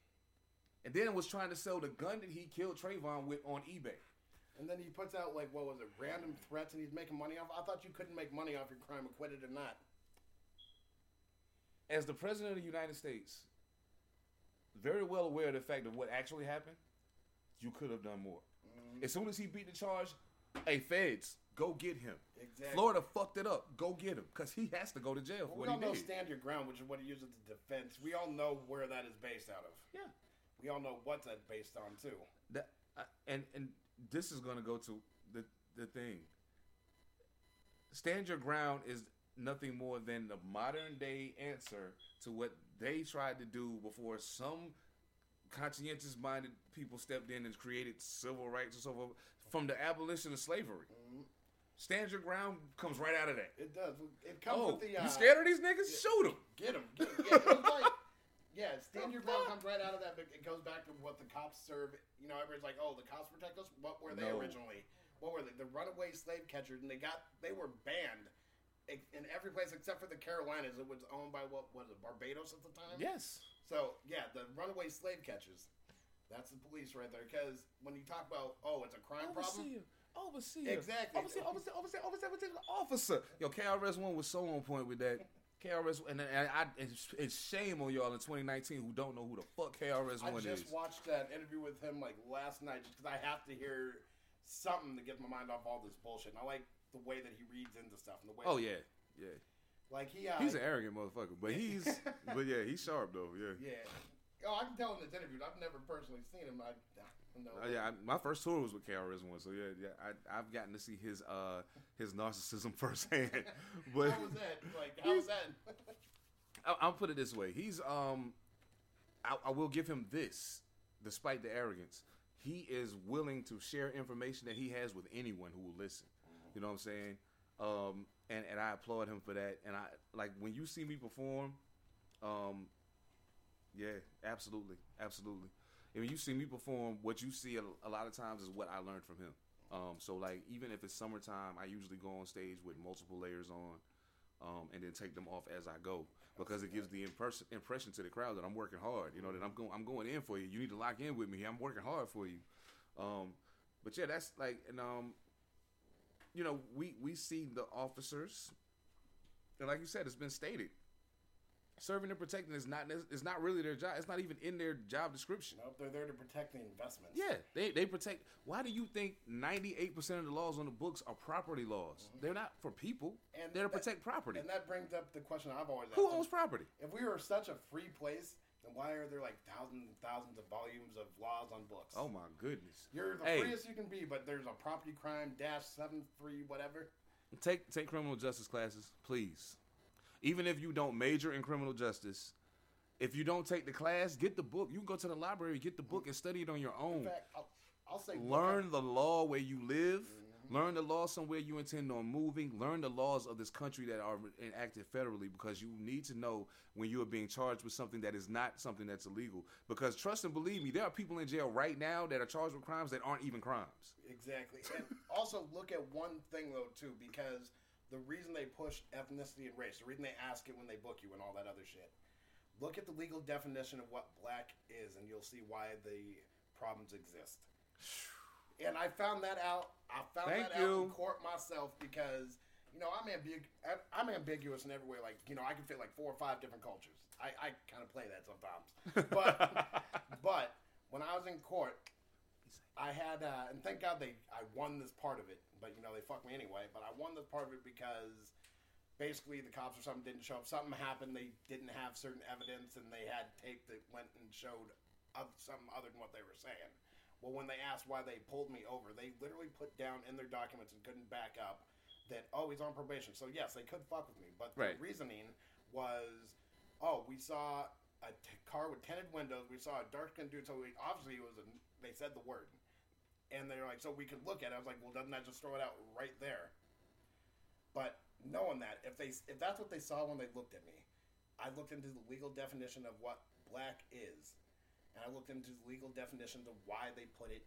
and then was trying to sell the gun that he killed Trayvon with on eBay. And then he puts out like what was it, random threats, and he's making money off. I thought you couldn't make money off your crime, acquitted or not. As the president of the United States, very well aware of the fact of what actually happened, you could have done more. Mm-hmm. As soon as he beat the charge, hey feds, go get him. Exactly. Florida fucked it up. Go get him because he has to go to jail for we what all he know did. stand your ground, which is what he uses as defense. We all know where that is based out of. yeah. We all know what that's based on too. That I and and this is going to go to the the thing. Stand your ground is nothing more than the modern day answer to what they tried to do before some conscientious minded people stepped in and created civil rights and so forth from the abolition of slavery. Stand your ground comes right out of that. It does. It comes Oh, with the. Uh, you scared of these niggas? Shoot them. Get him. Get 'em. Yeah, it's like, yeah, stand your ground comes right out of that. But it goes back to what the cops serve. You know, everybody's like, "Oh, the cops protect us." What were they No. originally? What were they? The runaway slave catchers, and they got they were banned in every place except for the Carolinas. It was owned by what was it, Barbados at the time? Yes. So yeah, the runaway slave catchers. That's the police right there. Because when you talk about, oh, it's a crime problem. Overseer. Overseer. Exactly. Overseer, overseer, overseer, overseer, overseer, officer. Yo, KRS One was so on point with that. KRS and, and I, it's, it's shame on y'all in 2019 who don't know who the fuck KRS One is. I just watched that interview with him like last night just because I have to hear something to get my mind off all this bullshit. And I like the way that he reads into stuff and the way. Oh yeah, yeah. like he. Uh, He's an arrogant motherfucker, but he's, but yeah, he's sharp though. Yeah. yeah. Oh, I can tell in this interview. I've never personally seen him. I, Know. Uh, yeah, I, my first tour was with KRS One, so yeah, yeah, I, I've gotten to see his uh his narcissism firsthand. But How was that? Like, how was that? I, I'll put it this way: he's um, I, I will give him this, despite the arrogance, he is willing to share information that he has with anyone who will listen. You know what I'm saying? Um, and and I applaud him for that. And I like when you see me perform, um, yeah, absolutely, absolutely. When you see me perform, what you see a, a lot of times is what I learned from him. Um, so like even if it's summertime, I usually go on stage with multiple layers on, um, and then take them off as I go because it gives the impression impression to the crowd that I'm working hard. You know that I'm going I'm going in for you. You need to lock in with me. I'm working hard for you. Um, but yeah, that's like and um, you know we we see the officers, and like you said, it's been stated serving and protecting is not is not really their job. It's not even in their job description. Nope, they're there to protect the investments. Yeah, they they protect. Why do you think ninety eight percent of the laws on the books are property laws? Mm-hmm. They're not for people. And they're to that, protect property. And that brings up the question I've always asked: Who owns property? If we were such a free place. Then why are there like thousands and thousands of volumes of laws on books? Oh my goodness! You're the hey. freest you can be, but there's a property crime dash seven three whatever. Take take criminal justice classes, please. Even if you don't major in criminal justice, if you don't take the class, get the book. You can go to the library, get the book, and study it on your own. In fact, I'll, I'll say learn the law where you live. Mm-hmm. Learn the law somewhere you intend on moving. Learn the laws of this country that are enacted federally because you need to know when you are being charged with something that is not something that's illegal. Because trust and believe me, there are people in jail right now that are charged with crimes that aren't even crimes. Exactly. And also look at one thing though too, because the reason they push ethnicity and race, the reason they ask it when they book you and all that other shit Look at the legal definition of what black is, and you'll see why the problems exist. And I found that out. I found Thank that you. out in court myself because you know I'm ambig- I'm ambiguous in every way. Like you know I can fit like four or five different cultures. I, I kind of play that sometimes, but but when I was in court, I had uh, and thank God they I won this part of it. But you know they fucked me anyway. But I won the part of it because basically the cops or something didn't show up. Something happened. They didn't have certain evidence, and they had tape that went and showed something other than what they were saying. Well, when they asked why they pulled me over, they literally put down in their documents and couldn't back up that oh he's on probation. So yes, they could fuck with me, but right. the reasoning was oh we saw a t- car with tinted windows. We saw a dark skinned dude. So we, obviously it was a, they said the word, and they're like so we could look at. it. I was like well doesn't that just throw it out right there? But knowing that if they if that's what they saw when they looked at me, I looked into the legal definition of what black is, and I looked into the legal definitions of why they put it,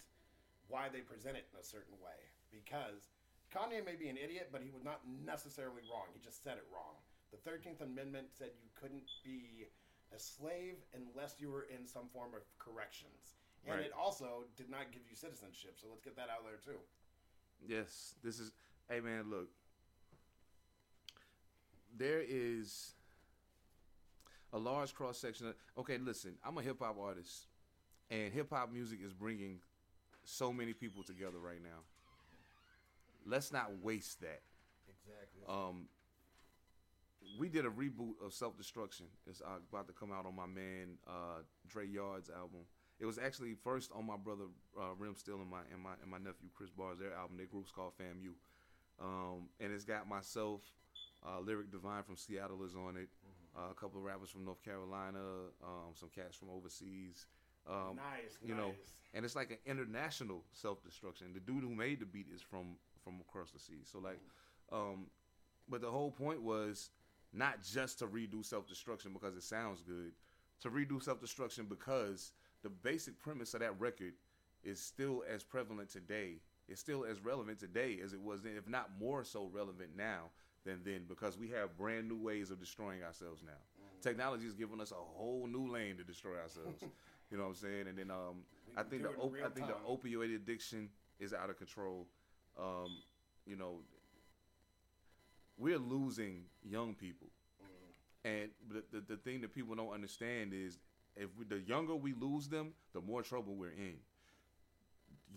why they present it in a certain way. Because Kanye may be an idiot, but he was not necessarily wrong. He just said it wrong. The Thirteenth Amendment said you couldn't be a slave unless you were in some form of corrections. And right. it also did not give you citizenship. So let's get that out there too. Yes, this is. Hey man, look, there is a large cross section. Of, okay, listen, I'm a hip hop artist, and hip hop music is bringing so many people together right now. Let's not waste that. Exactly. Um, we did a reboot of Self Destruction. It's uh, about to come out on my man uh, Dre Yard's album. It was actually first on my brother uh, Rem Still and my and my and my nephew Chris Bars. Their album, their group's called FAMU, um, and it's got myself, uh, Lyric Divine from Seattle is on it. Mm-hmm. Uh, a couple of rappers from North Carolina, um, some cats from overseas. Um, nice, you nice. know, and it's like an international self destruction. The dude who made the beat is from from across the sea. So like, um, but the whole point was not just to redo self destruction because it sounds good, to redo self destruction because the basic premise of that record is still as prevalent today. It's still as relevant today as it was then, if not more so relevant now than then because we have brand new ways of destroying ourselves now. Mm-hmm. Technology has given us a whole new lane to destroy ourselves. you know what I'm saying? And then um, I think the op- I think time. the opioid addiction is out of control. Um, you know, we're losing young people, mm-hmm. and the, the, the thing that people don't understand is if we, the younger we lose them, the more trouble we're in.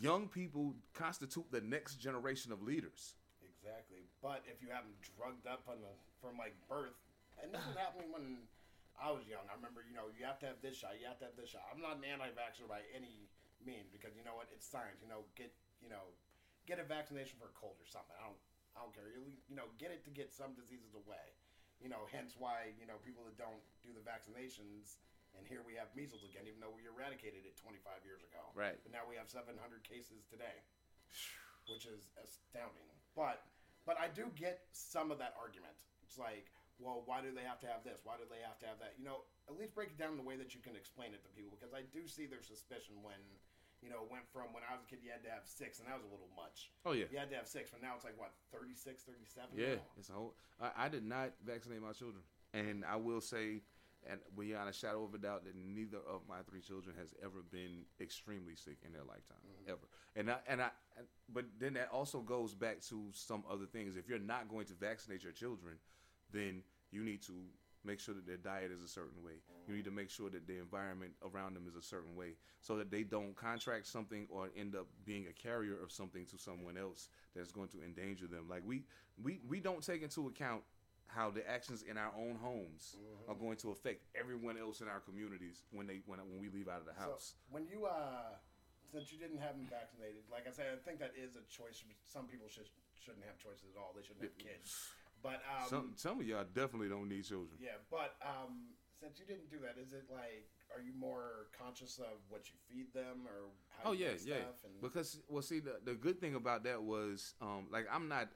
Young people constitute the next generation of leaders. Exactly. But if you have them drugged up on the, from like birth, and this was happening when I was young. I remember, you know, you have to have this shot, you have to have this shot. I'm not an anti-vaxxer by any means because you know what? It's science. You know, get you know, get a vaccination for a cold or something. I don't, I don't care. You, you know, get it to get some diseases away. You know, hence why you know people that don't do the vaccinations. And here we have measles again, even though we eradicated it 25 years ago. Right. But now we have 700 cases today, which is astounding. But but I do get some of that argument. It's like, well, why do they have to have this? Why do they have to have that? You know, at least break it down in the way that you can explain it to people because I do see their suspicion when, you know, went from when I was a kid, you had to have six, and that was a little much. Oh yeah. You had to have six, but now it's like, what, 36, 37? Yeah, now? it's a whole. I, I did not vaccinate my children, and I will say, and beyond a shadow of a doubt, that neither of my three children has ever been extremely sick in their lifetime, mm-hmm. ever. And I and I, and- but then that also goes back to some other things. If you're not going to vaccinate your children, then you need to make sure that their diet is a certain way. You need to make sure that the environment around them is a certain way, so that they don't contract something or end up being a carrier of something to someone else that's going to endanger them. Like we we we don't take into account how the actions in our own homes are going to affect everyone else in our communities when they when when we leave out of the house. So when you uh, since you didn't have them vaccinated, like I said, I think that is a choice. Some people should shouldn't have choices at all. They shouldn't have kids. But um, some some of y'all definitely don't need children. yeah, but um, since you didn't do that, is it like are you more conscious of what you feed them or how Oh you yeah, yeah. Because well, see, the the good thing about that was, um, like I'm not,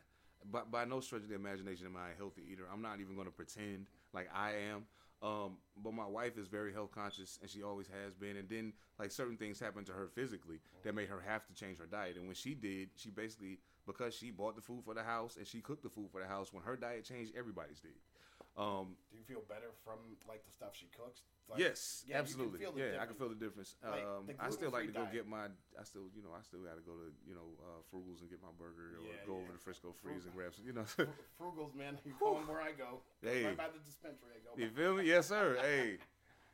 by by no stretch of the imagination am I a healthy eater. I'm not even going to pretend like I am. Um, but my wife is very health conscious, and she always has been. And then like certain things happened to her physically that made her have to change her diet. And when she did, she basically because she bought the food for the house and she cooked the food for the house. When her diet changed, everybody's did. Um, do you feel better from like the stuff she cooks? Like, yes, yeah, absolutely. yeah, I can feel the difference. Like, um, the I still like to go diet. get my. I still, you know, I still got to go to you know uh, Frugals and get my burger, or Yeah, go over to Frisco Freeze and grab some. You know, Fr- Frugals, man. You going where I go? Hey. Right by the dispensary, I go. you feel me? Yes, sir. hey,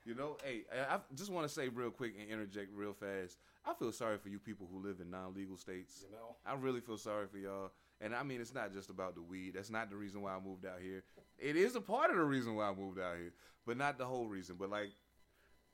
you know, hey, I I just want to say real quick and interject real fast. I feel sorry for you people who live in non-legal states. You know, I really feel sorry for y'all. And I mean, it's not just about the weed. That's not the reason why I moved out here. It is a part of the reason why I moved out here, but not the whole reason. But like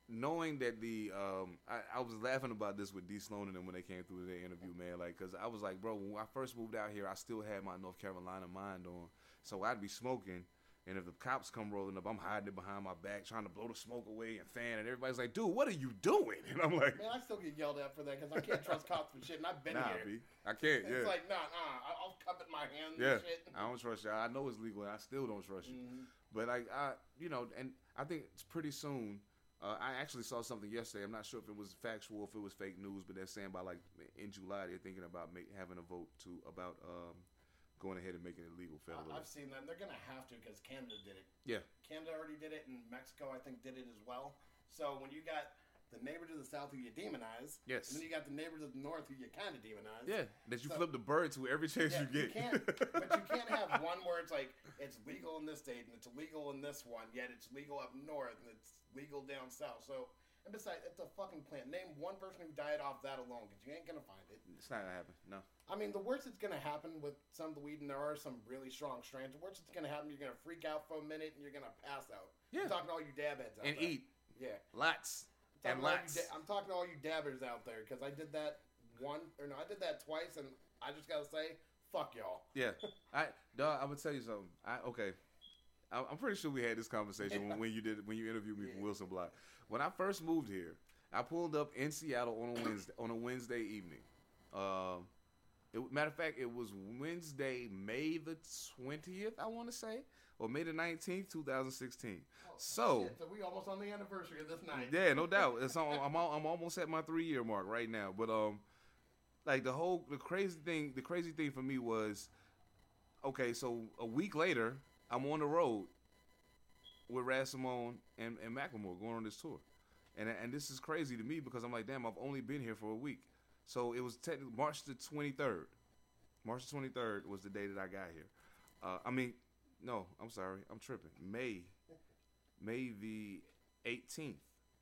knowing that the, um, I, I was laughing about this with D Sloan and them when they came through their interview, man. Like, cause I was like, bro, when I first moved out here, I still had my North Carolina mind on, so I'd be smoking. And if the cops come rolling up, I'm hiding it behind my back, trying to blow the smoke away and fan. And everybody's like, "Dude, what are you doing?" And I'm like, man, I still get yelled at for that because I can't trust cops for shit, and I've been "Nah, here. B, I can't." It's like, nah, nah, I'll cup my hand Yeah, and shit. I don't trust y'all. I know it's legal, and I still don't trust you. Mhm. But like, I, you know, and I think it's pretty soon. Uh, I actually saw something yesterday. I'm not sure if it was factual, if it was fake news, but they're saying by like in July they're thinking about make, having a vote to about um, going ahead and making it legal federally. I've seen that. and They're gonna have to because Canada did it. Yeah. Canada already did it, and Mexico, I think, did it as well. So when you got the neighbor to the south who you demonize, Yes. and then you got the neighbor to the north who you kind of demonize. Yeah, that you So- flip the bird to every chance Yeah, you get. can't, but you can't have one where it's like it's legal in this state and it's illegal in this one, yet it's legal up north and it's legal down south. So, and besides, it's a fucking plant. Name one person who died off that alone, because you ain't gonna find it. it's not gonna happen. No. I mean, the worst that's gonna happen with some of the weed, and there are some really strong strains. The worst that's gonna happen, you're gonna freak out for a minute and you're gonna pass out. Yeah. I'm talking to all you dab heads out And there. eat Yeah. lots and talking, to all you lots. da- I'm talking to all you dabbers out there because I did that one or no, I did that twice, and I just gotta say, fuck y'all. Yeah, I dog. I'm gonna tell you something. I okay. I, I'm pretty sure we had this conversation when, when you did when you interviewed me from Wilson Block. When I first moved here, I pulled up in Seattle on a Wednesday on a Wednesday evening. Um, it, matter of fact, it was Wednesday, May the twentieth. I want to say, or May the nineteenth, two thousand sixteen. So. Shit, so we almost on the anniversary of this night. Yeah, no doubt. It's I'm al- I'm almost at my three year mark right now. But um, like the whole the crazy thing the crazy thing for me was, okay, so a week later I'm on the road with Raz Simone and and Macklemore going on this tour, and and this is crazy to me because I'm like, damn, I've only been here for a week. So it was technically March the 23rd. March the 23rd was the day that I got here. Uh, I mean, no, I'm sorry, I'm tripping. May, May the 18th.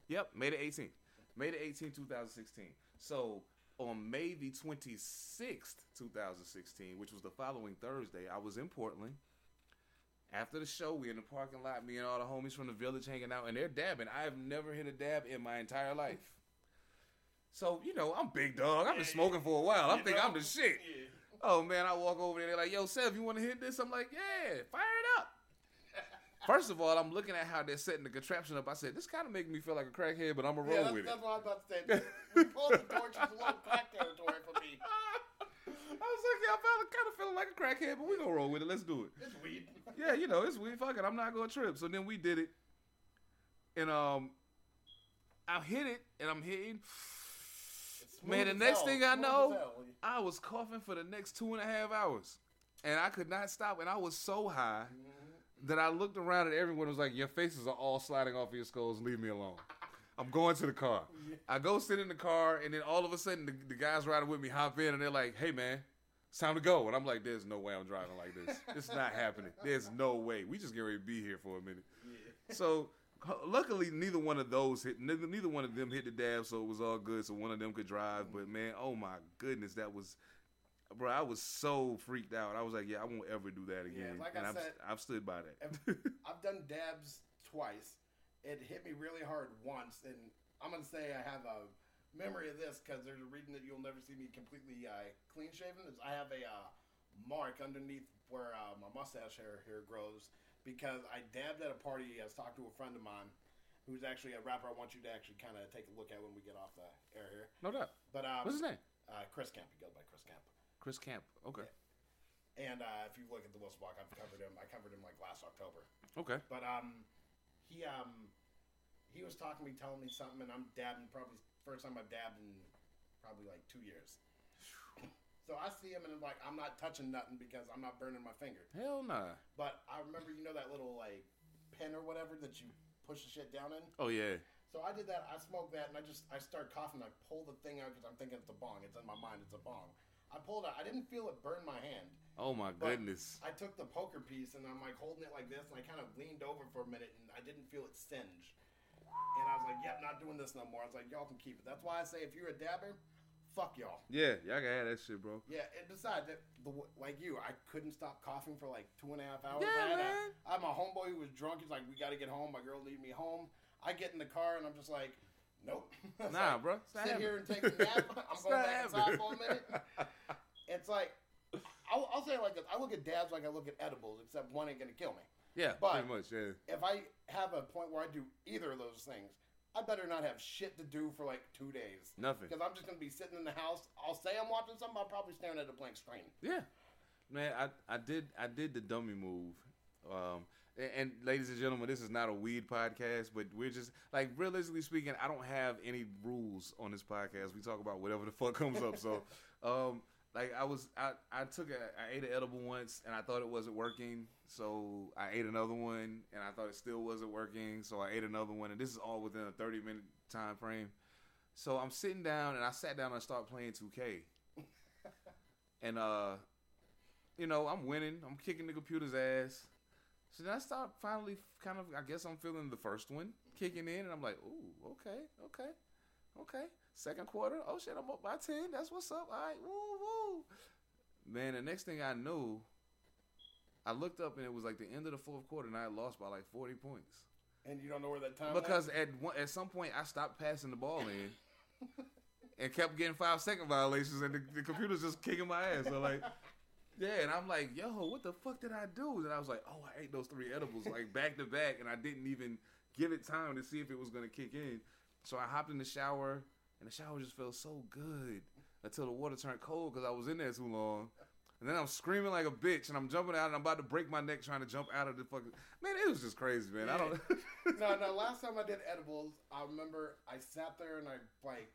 Yep, May the 18th. May the 18th, 2016. So on May the 26th, 2016, which was the following Thursday, I was in Portland. After the show, we in the parking lot, me and all the homies from the village hanging out, and they're dabbing. I have never hit a dab in my entire life. So, you know, I'm big dog. I've been smoking for a while. I You think know? I'm the shit. Yeah. Oh man, I walk over there. They're like, "Yo, Sev, you want to hit this?" I'm like, "Yeah, fire it up." First of all, I'm looking at how they're setting the contraption up. I said, "This kind of makes me feel like a crackhead, but I'm gonna roll Yeah, that's, with it." that's what I'm about to say. We pulled the torch. It's a little crack territory for me. I was like, "Yeah, I'm kind of feeling like a crackhead, but we gonna roll with it. Let's do it." It's weed. yeah, you know, it's weird. Fuck it, I'm not gonna trip. So then we did it, and um, I hit it, and I'm hitting. Man, the next hell, thing I know. I was coughing for the next two and a half hours, and I could not stop, and I was so high that I looked around and everyone was like, "Your faces are all sliding off of your skulls. Leave me alone." I'm going to the car. I go sit in the car, and then all of a sudden, the, the guys riding with me hop in, and they're like, "Hey, man, it's time to go." And I'm like, "There's no way I'm driving like this. It's not happening. There's no way. We just get ready to be here for a minute." So luckily, neither one of those hit. Neither, neither one of them hit the dab, so it was all good. So one of them could drive. But man, oh my goodness, that was, bro. I was so freaked out. I was like, yeah, I won't ever do that again. Yeah, like I and I've, said- I've stood by that. I've done dabs twice. It hit me really hard once, and I'm gonna say I have a memory of this because there's a reason that you'll never see me completely uh, clean shaven. Is I have a uh, mark underneath where uh, my mustache hair here grows because I dabbed at a party. I was talking to a friend of mine who's actually a rapper. I want you to actually kind of take a look at when we get off the air here. no doubt. But um, What's his name? Uh, Chris Camp. He goes by Chris Camp. Chris Camp. Okay. And uh, if you look at the Wilson Block, I've covered him. I covered him like last October. Okay. But um, he um, he was talking to me, telling me something, and I'm dabbing. Probably first time I've dabbed in probably like two years. So I see him, and I'm like, I'm not touching nothing because I'm not burning my finger. Hell nah. But I remember, you know, that little like pen or whatever that you push the shit down in. Oh yeah. So I did that. I smoked that, and I just I start coughing. I pull the thing out because I'm thinking it's a bong. It's in my mind. It's a bong. I pulled it. out. I didn't feel it burn my hand. Oh my goodness. I took the poker piece and I'm like holding it like this, and I kind of leaned over for a minute, and I didn't feel it singe. And I was like, "Yep, not doing this no more." I was like, "Y'all can keep it." That's why I say, if you're a dabber, fuck y'all. Yeah, y'all can have that shit, bro. Yeah, and besides, that, the, like you, I couldn't stop coughing for like two and a half hours. Yeah, I had man. I my homeboy who was drunk. He's like, "We got to get home." My girl leave me home. I get in the car and I'm just like, "Nope." Nah, like, bro. Sit happening. here and take a nap. I'm going back inside for a minute. It's like, I'll, I'll say it like this: I look at dabs like I look at edibles, except one ain't gonna kill me. Yeah, But- pretty much. Yeah. If I have a point where I do either of those things, I better not have shit to do for like two days. Nothing. Because I'm just gonna be sitting in the house. I'll say I'm watching something. I'm probably staring at a blank screen. Yeah, man, I, I did I did the dummy move. Um, and, and ladies and gentlemen, this is not a weed podcast, but we're just like realistically speaking, I don't have any rules on this podcast. We talk about whatever the fuck comes up. So, um, like I was I I took a I ate an edible once and I thought it wasn't working, so I ate another one and I thought it still wasn't working, so I ate another one, and this is all within a thirty minute time frame. So I'm sitting down and I sat down and started playing 2K. and uh you know, I'm winning. I'm kicking the computer's ass. So then I start finally kind of I guess I'm feeling the first one kicking in and I'm like, "Ooh, okay. Okay. Okay. Second quarter. Oh shit, I'm up by 10. That's what's up. All right. Woo woo." Man, the next thing I knew, I looked up and it was like the end of the fourth quarter and I lost by like 40 points. And you don't know where that time Because at one, at some point I stopped passing the ball in and kept getting five second violations, and the, the computer's just kicking my ass. So like, yeah, and I'm like, yo, what the fuck did I do? And I was like, oh, I ate those three edibles like back to back, and I didn't even give it time to see if it was gonna kick in. So I hopped in the shower, and the shower just felt so good until the water turned cold because I was in there too long. And then I'm screaming like a bitch, and I'm jumping out, and I'm about to break my neck trying to jump out of the fucking. Man, it was just crazy, man. I don't. no, no. Last time I did edibles, I remember I sat there and I like,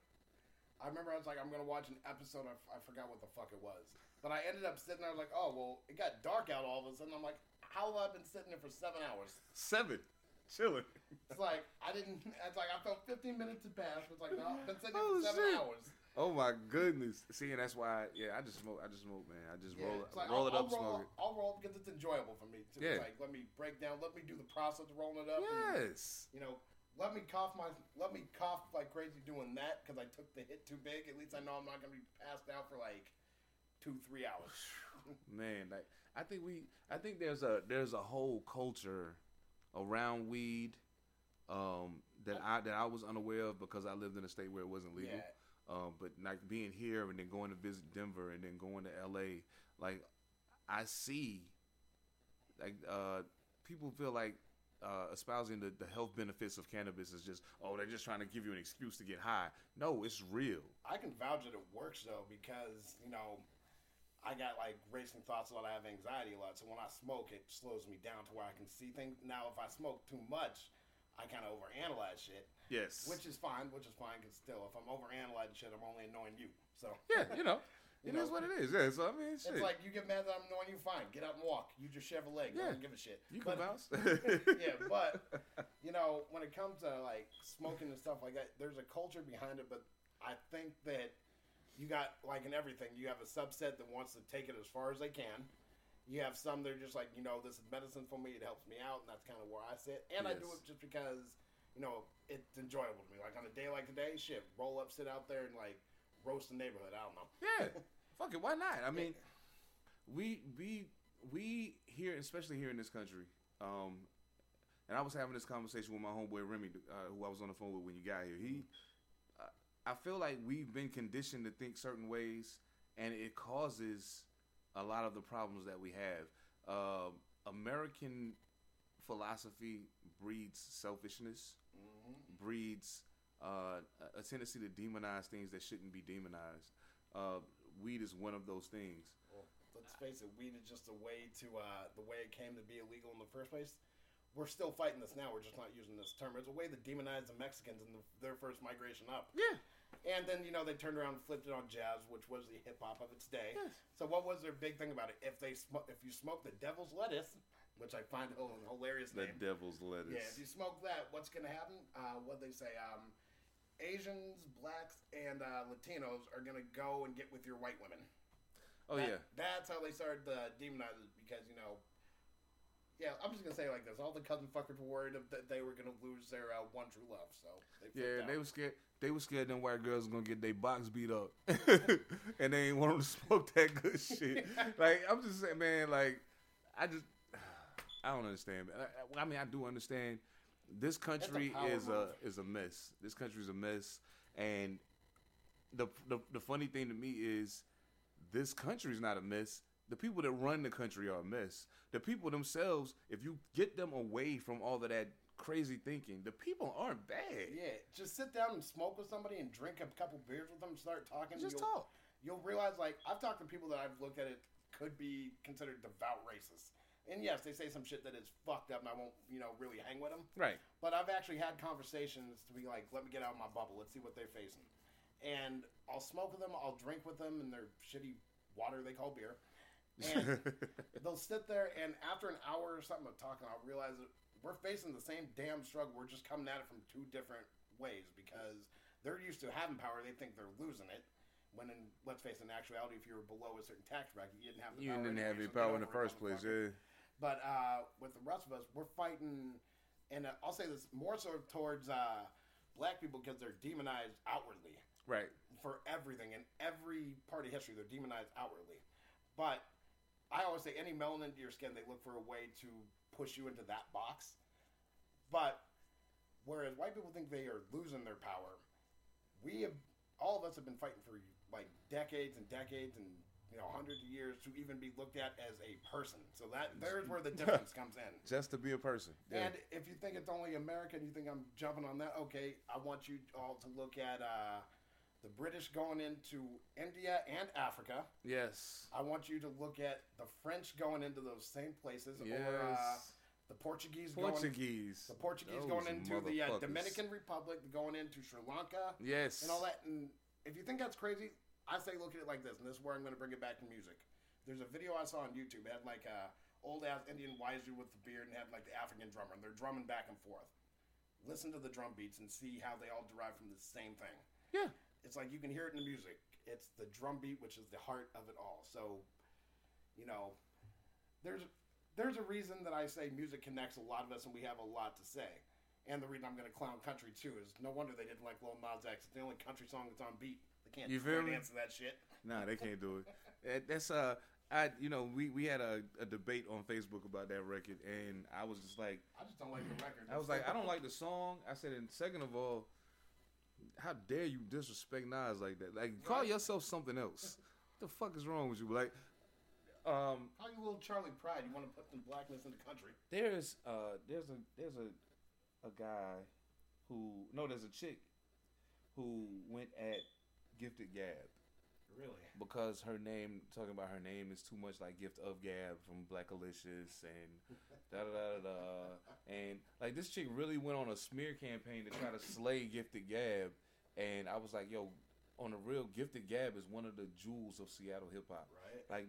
I remember I was like, I'm gonna watch an episode. I forgot what the fuck it was, but I ended up sitting there like, oh well, it got dark out all of a sudden. I'm like, how have I been sitting there for seven hours? Seven, chilling. It's like I didn't. It's like I felt 15 minutes had passed. It's like no, I've been sitting Oh, for seven shit. hours. Oh my goodness! See, and that's why, yeah, I just smoke. I just smoke, man. I just Yeah, roll, it's like, roll I'll, it up, I'll roll, smoke it. I'll roll because it's enjoyable for me. To Yeah. like let me break down, let me do the process of rolling it up. and, Yes. you know, let me cough my, let me cough like crazy doing that because I took the hit too big. At least I know I'm not gonna be passed out for like two, three hours. man like i think we i think there's a there's a whole culture around weed um that i that i was unaware of because i lived in a state where it wasn't legal. Yeah. um but like being here and then going to visit denver and then going to la like i see like uh people feel like uh, espousing the, the health benefits of cannabis is just oh they're just trying to give you an excuse to get high. No it's real. I can vouch that it works though because you know, I got like racing thoughts a lot. I have anxiety a lot. So when I smoke, it slows me down to where I can see things. Now, if I smoke too much, I kind of overanalyze shit. Yes. Which is fine, which is fine, because still, if I'm overanalyzing shit, I'm only annoying you. So yeah, you know, You it is know, what it is. Yeah. So I mean, shit. it's like you get mad that I'm annoying you, fine. Get up and walk. Use your Chevrolet. Yeah. I don't give a shit. you But- can bounce. yeah, but you know, when it comes to like smoking and stuff like that, there's a culture behind it. But I think that you got like in everything, you have a subset that wants to take it as far as they can. You have some that are just like, you know, this is medicine for me. It helps me out, and that's kind of where I sit. And I do it just because, you know, it's enjoyable to me. Like on a day like today, shit, roll up, sit out there, and like roast the neighborhood. I don't know. Yeah, fuck it. Why not? I mean, we we we here, especially here in this country. Um, and I was having this conversation with my homeboy Remy, uh, who I was on the phone with when you got here. He, I feel like we've been conditioned to think certain ways, and it causes a lot of the problems that we have. Um American philosophy breeds selfishness, hmm breeds uh, a tendency to demonize things that shouldn't be demonized. Uh, weed is one of those things. Well, let's face it, weed is just a way to uh, the way it came to be illegal in the first place. We're still fighting this now. We're just not using this term. It's a way to demonize the Mexicans in the, their first migration up. Yeah. And then you know they turned around and flipped it on jazz, which was the hip hop of its day. Yes. So what was their big thing about it? If they sm- if you smoke the devil's lettuce, which I find a hilarious The name. devil's lettuce. Yeah, if you smoke that, what's gonna happen? Uh, what they say? Um, Asians, blacks, and uh, Latinos are gonna go and get with your white women. oh That- yeah. That's how they started to demonize it because you know. Yeah, I'm just gonna say it like this: all the cousin fuckers were worried that they were gonna lose their uh, one true love, so they Yeah, out. they were scared. They were scared them white girls was gonna get their box beat up, and they ain't want them to smoke that good shit. like I'm just saying, man. Like I just, I don't understand. I, I mean, I do understand. This country power is a is a mess. This country is a mess, and the, the the funny thing to me is, this country is not a mess. The people that run the country are a mess. The people themselves, if you get them away from all of that crazy thinking, the people aren't bad. Yeah, just sit down and smoke with somebody and drink a couple beers with them, and start talking. Just you'll, talk. You'll realize, like, I've talked to people that I've looked at it could be considered devout racists. And yes, they say some shit that is fucked up, and I won't, you know, really hang with them. Right. But I've actually had conversations to be like, let me get out of my bubble. Let's see what they're facing. And I'll smoke with them. I'll drink with them in their shitty water they call beer. And they'll sit there, and after an hour or something of talking, I'll realize that we're facing the same damn struggle. We're just coming at it from two different ways because they're used to having power. They think they're losing it. When in, let's face it, in actuality, if you were below a certain tax bracket, you didn't have the you power. didn't have any power in the first place, yeah. But uh, with the rest of us, we're fighting, and uh, I'll say this more so towards uh, black people because they're demonized outwardly Right. for everything in every part of history. They're demonized outwardly, but I always say any melanin to your skin, they look for a way to push you into that box. But whereas white people think they are losing their power, we have all of us have been fighting for like decades and decades and you know hundreds of years to even be looked at as a person. So that there's where the difference comes in. Just to be a person. Yeah. And if you think it's only American, you think I'm jumping on that, okay, I want you all to look at uh, the British going into India and Africa. yes. I want you to look at the French going into those same places, Yes. or uh, the Portuguese, going. Portuguese. The Portuguese Those going into the uh. Dominican Republic, going into Sri Lanka, Yes. and all that. And if you think that's crazy, I say look at it like this, and this is where I'm going to bring it back to music. There's a video I saw on YouTube. It had like a old ass Indian wise dude with the beard, and had like the African drummer, and they're drumming back and forth. Listen to the drum beats and see how they all derive from the same thing. Yeah. It's like you can hear it in the music. It's the drum beat, which is the heart of it all. So, you know, there's there's a reason that I say music connects a lot of us, and we have a lot to say. And the reason I'm going to clown country too is no wonder they didn't like Lil Nas X. It's the only country song that's on beat. They can't You feel dance to that shit. Nah, they can't do it. That- That's uh, I you know we we had a, a debate on Facebook about that record, and I was just like, I just don't like the record. I was like, I don't like the song. I said, and second of all, how dare you disrespect Nas like that? Like, call Right. yourself something else. What the fuck is wrong with you? Like, um, How you little Charley Pride? You want to put some blackness in the country? there's uh, there's a there's a a guy who no, there's a chick who went at Gifted Gab Really? because her name talking about her name is too much like Gift of Gab from Blackalicious and da da da da da and like this chick really went on a smear campaign to try to slay Gifted Gab and I was like yo on the real Gifted Gab is one of the jewels of Seattle hip hop. Right. like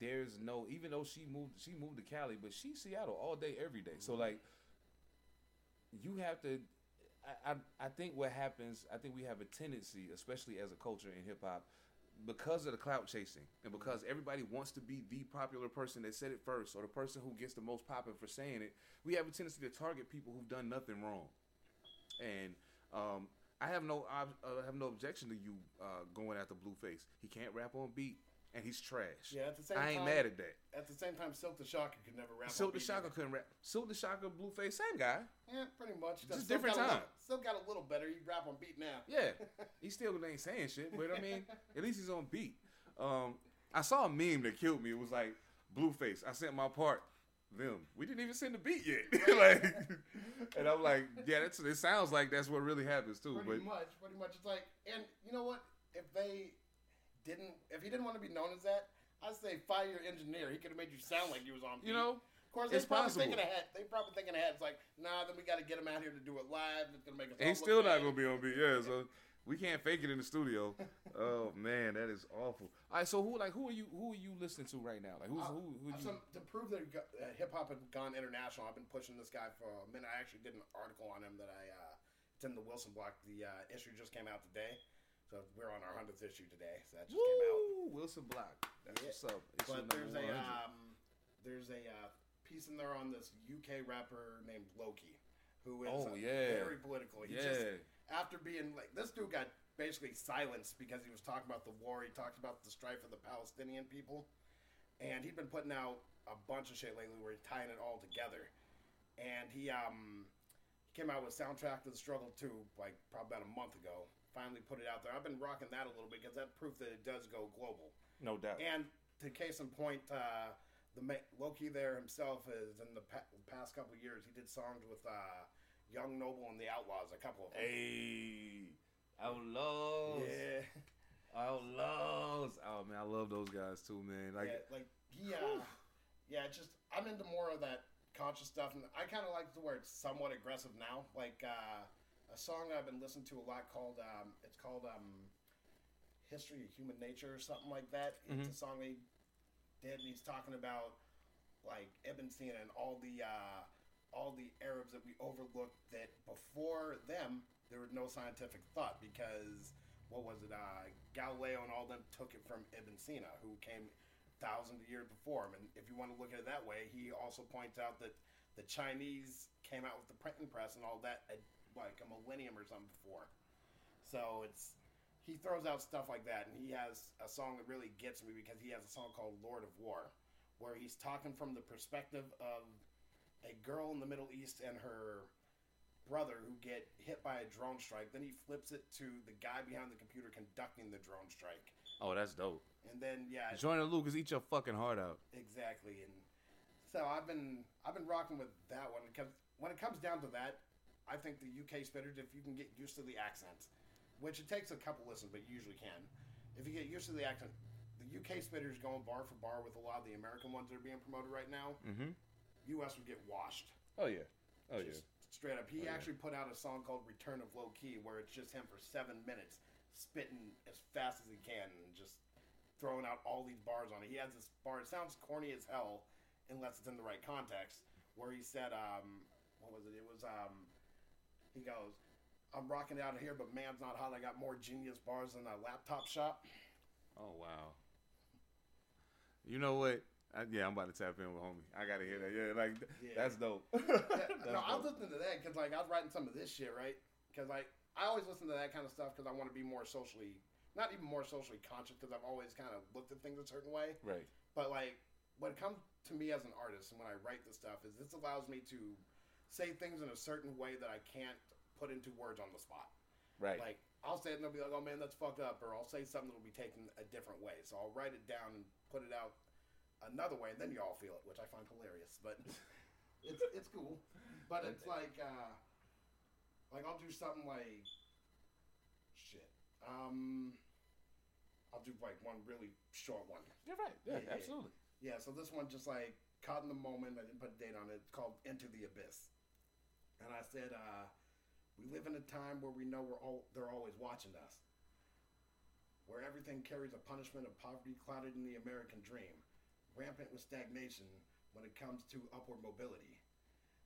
there's no even though she moved she moved to Cali but she's Seattle all day every day. So like you have to I, I I think what happens I think we have a tendency especially as a culture in hip hop because of the clout chasing and because everybody wants to be the popular person that said it first or the person who gets the most popping for saying it we have a tendency to target people who've done nothing wrong. And um I have no I uh, have no objection to you uh, going after Blueface. He can't rap on beat, and he's trash. Yeah, at the same I ain't time, mad at that. At the same time, Silk the Shocker could never rap. Silk the Shocker either. couldn't rap. Silk the Shocker, Blueface, same guy. Yeah, pretty much. Just Silk different time. little- Silk got a little better. He rap on beat now. Yeah, he still ain't saying shit, but I mean, at least he's on beat. Um, I saw a meme that killed me. It was like Blueface. I sent my part. Them. We didn't even send the beat yet. like, and I'm like, yeah, that's. It sounds like that's what really happens too. Pretty But much, pretty much. It's like, and you know what? If they didn't, if he didn't want to be known as that, I'd say fire your engineer. He could have made you sound like you was on. you know, of course, they it's probably possible. thinking ahead. They probably thinking ahead. It's like, nah, then we got to get him out here to do it live. It's gonna make us. he's still not bad. gonna be on beat. Yeah, so we can't fake it in the studio. oh man, that is awful. All right, so who like who are you who are you listening to right now? Like who's Uh, who who you? some, to prove that uh, hip hop had gone international, I've been pushing this guy for a minute. I actually did an article on him that I uh, it's in the Wilson block. The uh, issue just came out today, so we're on our hundredth issue today. So that just came out. Woo, Wilson Block. That's Yeah. what's up. Issue But there's a um, there's a uh, piece in there on this UK rapper named Lowkey, who is Oh, yeah. very political. He yeah. just after being like this dude got basically silenced because he was talking about the war. He talked about the strife of the Palestinian people, and he'd been putting out a bunch of shit lately where he's tying it all together. And he um he came out with soundtrack to the struggle too, like probably about a month ago. Finally put it out there. I've been rocking that a little bit because that proof that it does go global. no doubt. And to case in point, uh, the Lowkey there himself is in the pa- past couple of years. He did songs with uh, Young Noble and the Outlawz, a couple of them. Hey, outlaws. Yeah, Outlawz. Oh man, I love those guys too, man. Like, yeah, like he, uh, yeah. Just I'm into more of that conscious stuff, and I kind of like the it's somewhat aggressive now. Like uh, a song I've been listening to a lot called um, it's called um, "History of Human Nature" or something like that. Mhm. It's a song they did, and he's talking about like Ibn Sina and all the uh, all the Arabs that we overlooked. That before them, there was no scientific thought because what was it? Uh, Galileo and all them took it from Ibn Sina, who came thousands of years before him. And if you want to look at it that way, he also points out that the Chinese came out with the printing press and all that at like a millennium or something before. So it's he throws out stuff like that, and he has a song that really gets me because he has a song called "Lord of War," where he's talking from the perspective of a girl in the Middle East and her brother who get hit by a drone strike. Then he flips it to the guy behind the computer conducting the drone strike, oh, that's dope. and then yeah, Joyner Lucas, eat your fucking heart out. Exactly, and so I've been I've been rocking with that one because when it comes down to that, I think the UK spitters, if you can get used to the accent, which it takes a couple listens, but you usually can, if you get used to the accent, the UK spitters going bar for bar with a lot of the American ones that are being promoted right now, Mm-hmm. US would get washed. Oh yeah. Oh Just straight up. He Oh, yeah. actually put out a song called "Return of Lowkey," where it's just him for seven minutes spitting as fast as he can and just throwing out all these bars on it. He has this bar. It sounds corny as hell unless it's in the right context. Where he said, um, "What was it? It was um, he goes." I'm rocking out of here, but man's not hot. I got more genius bars than a laptop shop. Oh wow. You know what? I, yeah, I'm about to tap in with homie. I gotta hear that. Yeah, like Yeah. that's dope. That's no, I was listening to that because like I was writing some of this shit, right? Because like I always listen to that kind of stuff because I want to be more socially, not even more socially conscious because I've always kind of looked at things a certain way. Right. But like when it comes to me as an artist and when I write this stuff, is this allows me to say things in a certain way that I can't put into words on the spot. Right. Like I'll say it and they'll be like, "Oh man, that's fucked up," or I'll say something that'll be taken a different way. So I'll write it down and put it out another way, and then you all feel it, which I find hilarious. But it's it's cool. But it's like uh, like I'll do something like shit. Um, I'll do like one really short one. You're right. Yeah, Yeah, yeah. absolutely. Yeah, so this one just like caught in the moment. I didn't put a date on it. It's called Into the Abyss. And I said, uh, we live in a time where we know we're all they're always watching us. Where everything carries a punishment of poverty clouded in the American dream, rampant with stagnation when it comes to upward mobility.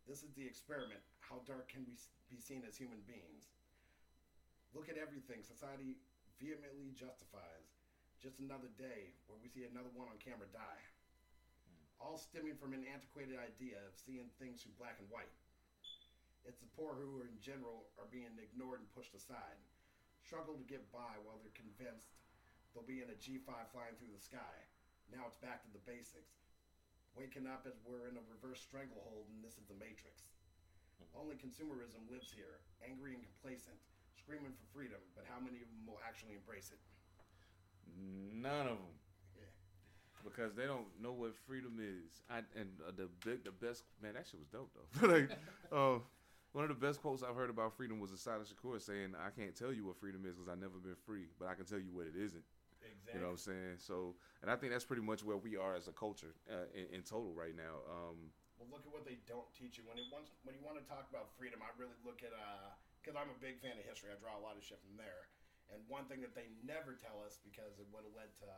This is the experiment. How dark can we be seen as human beings? Look at everything society vehemently justifies. Just another day where we see another one on camera die. All stemming from an antiquated idea of seeing things through black and white. It's the poor who, in general, are being ignored and pushed aside, struggle to get by while they're convinced they'll be in a G5 flying through the sky. Now it's back to the basics. Waking up as we're in a reverse stranglehold, and this is the Matrix. Only consumerism lives here, angry and complacent, screaming for freedom, but how many of them will actually embrace it? None of them. Yeah. Because they don't know what freedom is. I and uh, the big, the best man. That shit was dope though. like, uh, one of the best quotes I've heard about freedom was Assata Shakur saying, "I can't tell you what freedom is because I've never been free, but I can tell you what it isn't." Exactly. You know what I'm saying? So, and I think that's pretty much where we are as a culture uh, in, in total right now. Um, Well, look at what they don't teach you when it wants when you want to talk about freedom. I really look at because I'm a big fan of history. I draw a lot of shit from there. And one thing that they never tell us because it would have led to,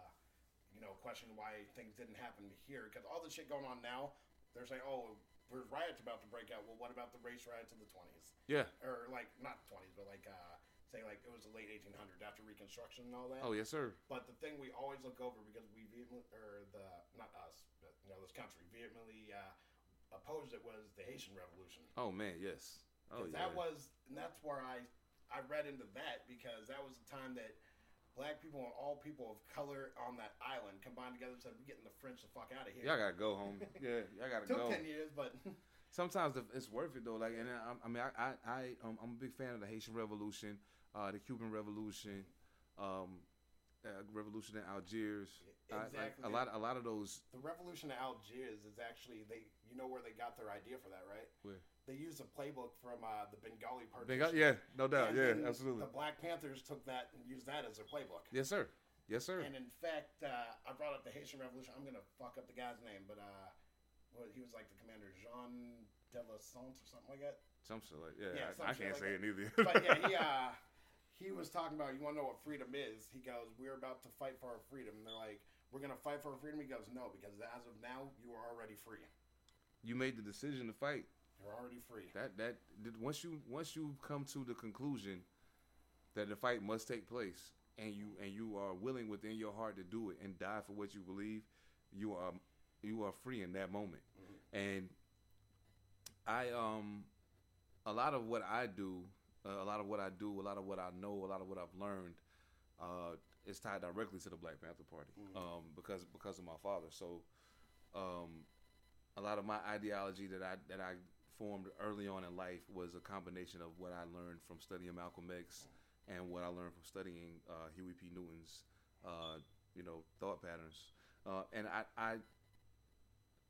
you know, question why things didn't happen here. Because all the shit going on now, they're saying, oh, there's riots about to break out. Well, what about the race riots of the 20s? yeah. Or like not 20s, but like uh, say like it was the late 1800s after Reconstruction and all that. Oh yes, sir. But the thing we always look over because we vehemently, or the not us, but you know this country vehemently uh, opposed it was the Haitian Revolution. Oh man, yes. Oh yeah. That was, and that's where I I read into that because that was the time that black people and all people of color on that island combined together and said we're getting the French the fuck out of here. Y'all gotta go home. Yeah, y'all gotta Took go. ten years, but sometimes it's worth it though. Like, and I, I mean, I, I, I um, I'm a big fan of the Haitian Revolution, uh, the Cuban Revolution, um, uh, Revolution in Algiers. Exactly. a lot, a lot of those. the Revolution of Algiers is actually they. You know where they got their idea for that, right? Where? They used a playbook from uh, the Bengali They partition. got, yeah, no doubt. And Yeah, absolutely. The Black Panthers took that and used that as their playbook. Yes, sir. Yes, sir. And in fact, uh, I brought up the Haitian Revolution. I'm gonna fuck up the guy's name, but uh, well, he was like the commander, Jean de la Sante or something like that. Some shit like yeah. Yeah, I, I can't like say that. it either. But yeah, he uh, he was talking about. You want to know what freedom is? He goes, "We're about to fight for our freedom." And they're like, "We're gonna fight for our freedom." He goes, "No, because as of now, you are already free. you made the decision to fight. You're already free." That that once you once you come to the conclusion that the fight must take place, and you and you are willing within your heart to do it and die for what you believe, you are you are free in that moment. And I um a lot of what I do, uh, a lot of what I do, a lot of what I know, a lot of what I've learned, uh, is tied directly to the Black Panther Party um, because because of my father. So. Um, a lot of my ideology that I that I formed early on in life was a combination of what I learned from studying Malcolm X and what I learned from studying uh, Huey P. Newton's, uh, you know, thought patterns. Uh, and I, I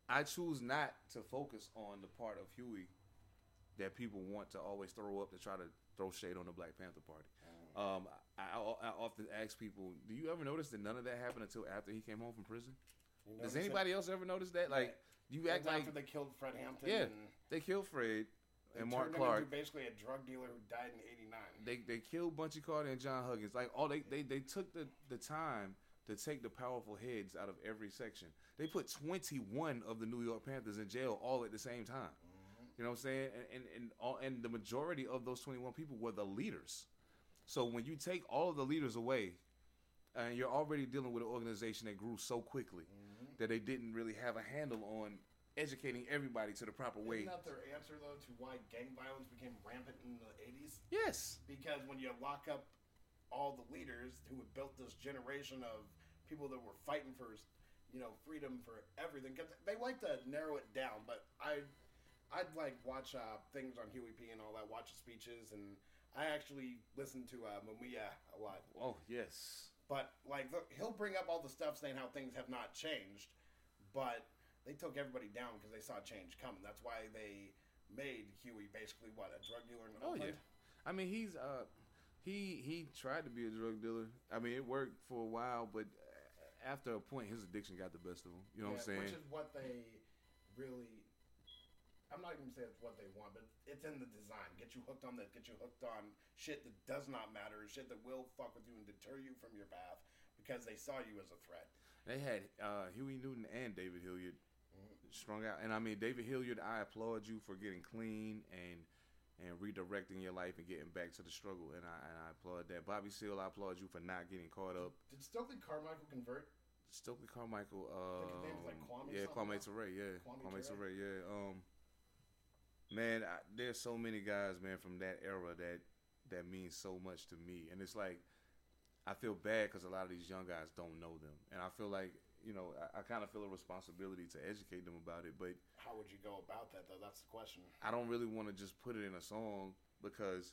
I choose not to focus on the part of Huey that people want to always throw up to try to throw shade on the Black Panther Party. Um, I, I often ask people, do you ever notice that none of that happened until after he came home from prison? Does anybody else ever notice that? Like, do you act was like after they killed Fred Hampton. Yeah. and they killed Fred and Mark Clark. basically a drug dealer who died in '89. They they killed Bunchy Carter and John Huggins. Like all they they, they took the, the time to take the powerful heads out of every section. They put 21 of the New York Panthers in jail all at the same time. You know what I'm saying? And and and, all, and the majority of those 21 people were the leaders. So when you take all of the leaders away, and you're already dealing with an organization that grew so quickly mm-hmm. that they didn't really have a handle on educating everybody to the proper way. Isn't that their answer though to why gang violence became rampant in the '80s? Yes. Because when you lock up all the leaders who had built this generation of people that were fighting for, you know, freedom for everything, 'cause they like to narrow it down. But I, I'd like watch uh, things on Huey P and all that, watch the speeches, and I actually listen to uh, Mumia a lot. Oh yes. But like look, he'll bring up all the stuff saying how things have not changed, but they took everybody down because they saw change coming. That's why they made Huey basically what a drug dealer Oh yeah. I mean, he's uh, He he tried to be a drug dealer. I mean, it worked for a while, but after a point, his addiction got the best of him. You know Yeah, what I'm saying? Which is what they really. I'm not even saying it's what they want, but it's in the design. Get you hooked on this. Get you hooked on shit that does not matter, shit that will fuck with you and deter you from your path because they saw you as a threat. They had uh, Huey Newton and David Hilliard Mm-hmm. strung out, and I mean David Hilliard. I applaud you for getting clean and and redirecting your life and getting back to the struggle, and I and I applaud that. Bobby Seale, I applaud you for not getting caught up. Did Stokely Carmichael convert? Stokely Carmichael, think his name was um, like Kwame yeah, Kwame? Ture, yeah, Kwame Kwame? Ture, yeah. Um, man, I, there's so many guys, man, from that era that that means so much to me, and it's like I feel bad because a lot of these young guys don't know them, and I feel like you know I, I kind of feel a responsibility to educate them about it, but How would you go about that, though? That's the question. I don't really want to just put it in a song because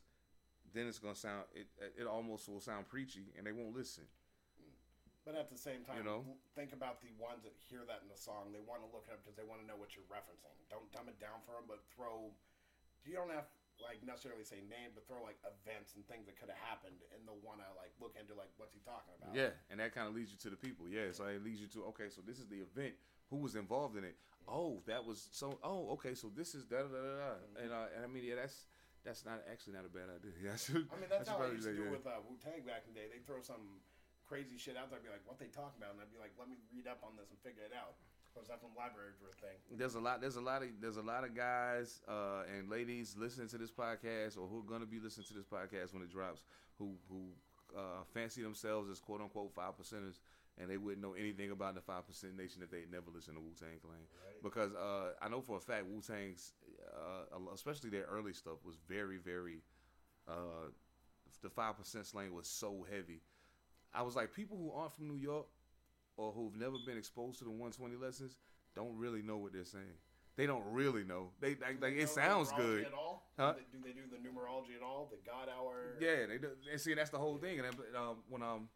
then it's gonna sound it it almost will sound preachy, and they won't listen. But at the same time, You know? think about the ones that hear that in the song. They want to look it up because they want to know what you're referencing. Don't dumb it down for them, but throw. You don't have like necessarily say name, but throw like events and things that could have happened, and they'll want to like look into like what's he talking about. Yeah, and that kind of leads you to the people. Yeah, so it leads you to okay, so this is the event. Who was involved in it? Oh, that was so. Oh, okay, so this is da da da da. da. And, uh, and I mean, yeah, that's that's not actually not a bad idea. Yeah, I should. I mean, that's should how I used to do yeah. with uh, Wu Tang back in the day. They throw some crazy shit out there, and be like, "What they talking about?" And I'd be like, "Let me read up on this and figure it out." Of course, that's when libraries were a thing. There's a lot. There's a lot of. There's a lot of guys uh, and ladies listening to this podcast, or who are gonna be listening to this podcast when it drops, who who uh, fancy themselves as quote unquote five percenters, and they wouldn't know anything about the five percent nation if they never listened to Wu Tang Clan. Right. Because uh, I know for a fact Wu Tang's, uh, especially their early stuff, was very very. Uh, the five percent slang was so heavy. I was like, people who aren't from New York or who've never been exposed to the 120 lessons don't really know what they're saying. They don't really know. They like, they it sounds good. At all? Huh? Do, they, do the numerology at all? The God hour? Yeah, they do. And see, that's the whole thing. And then, um, when um,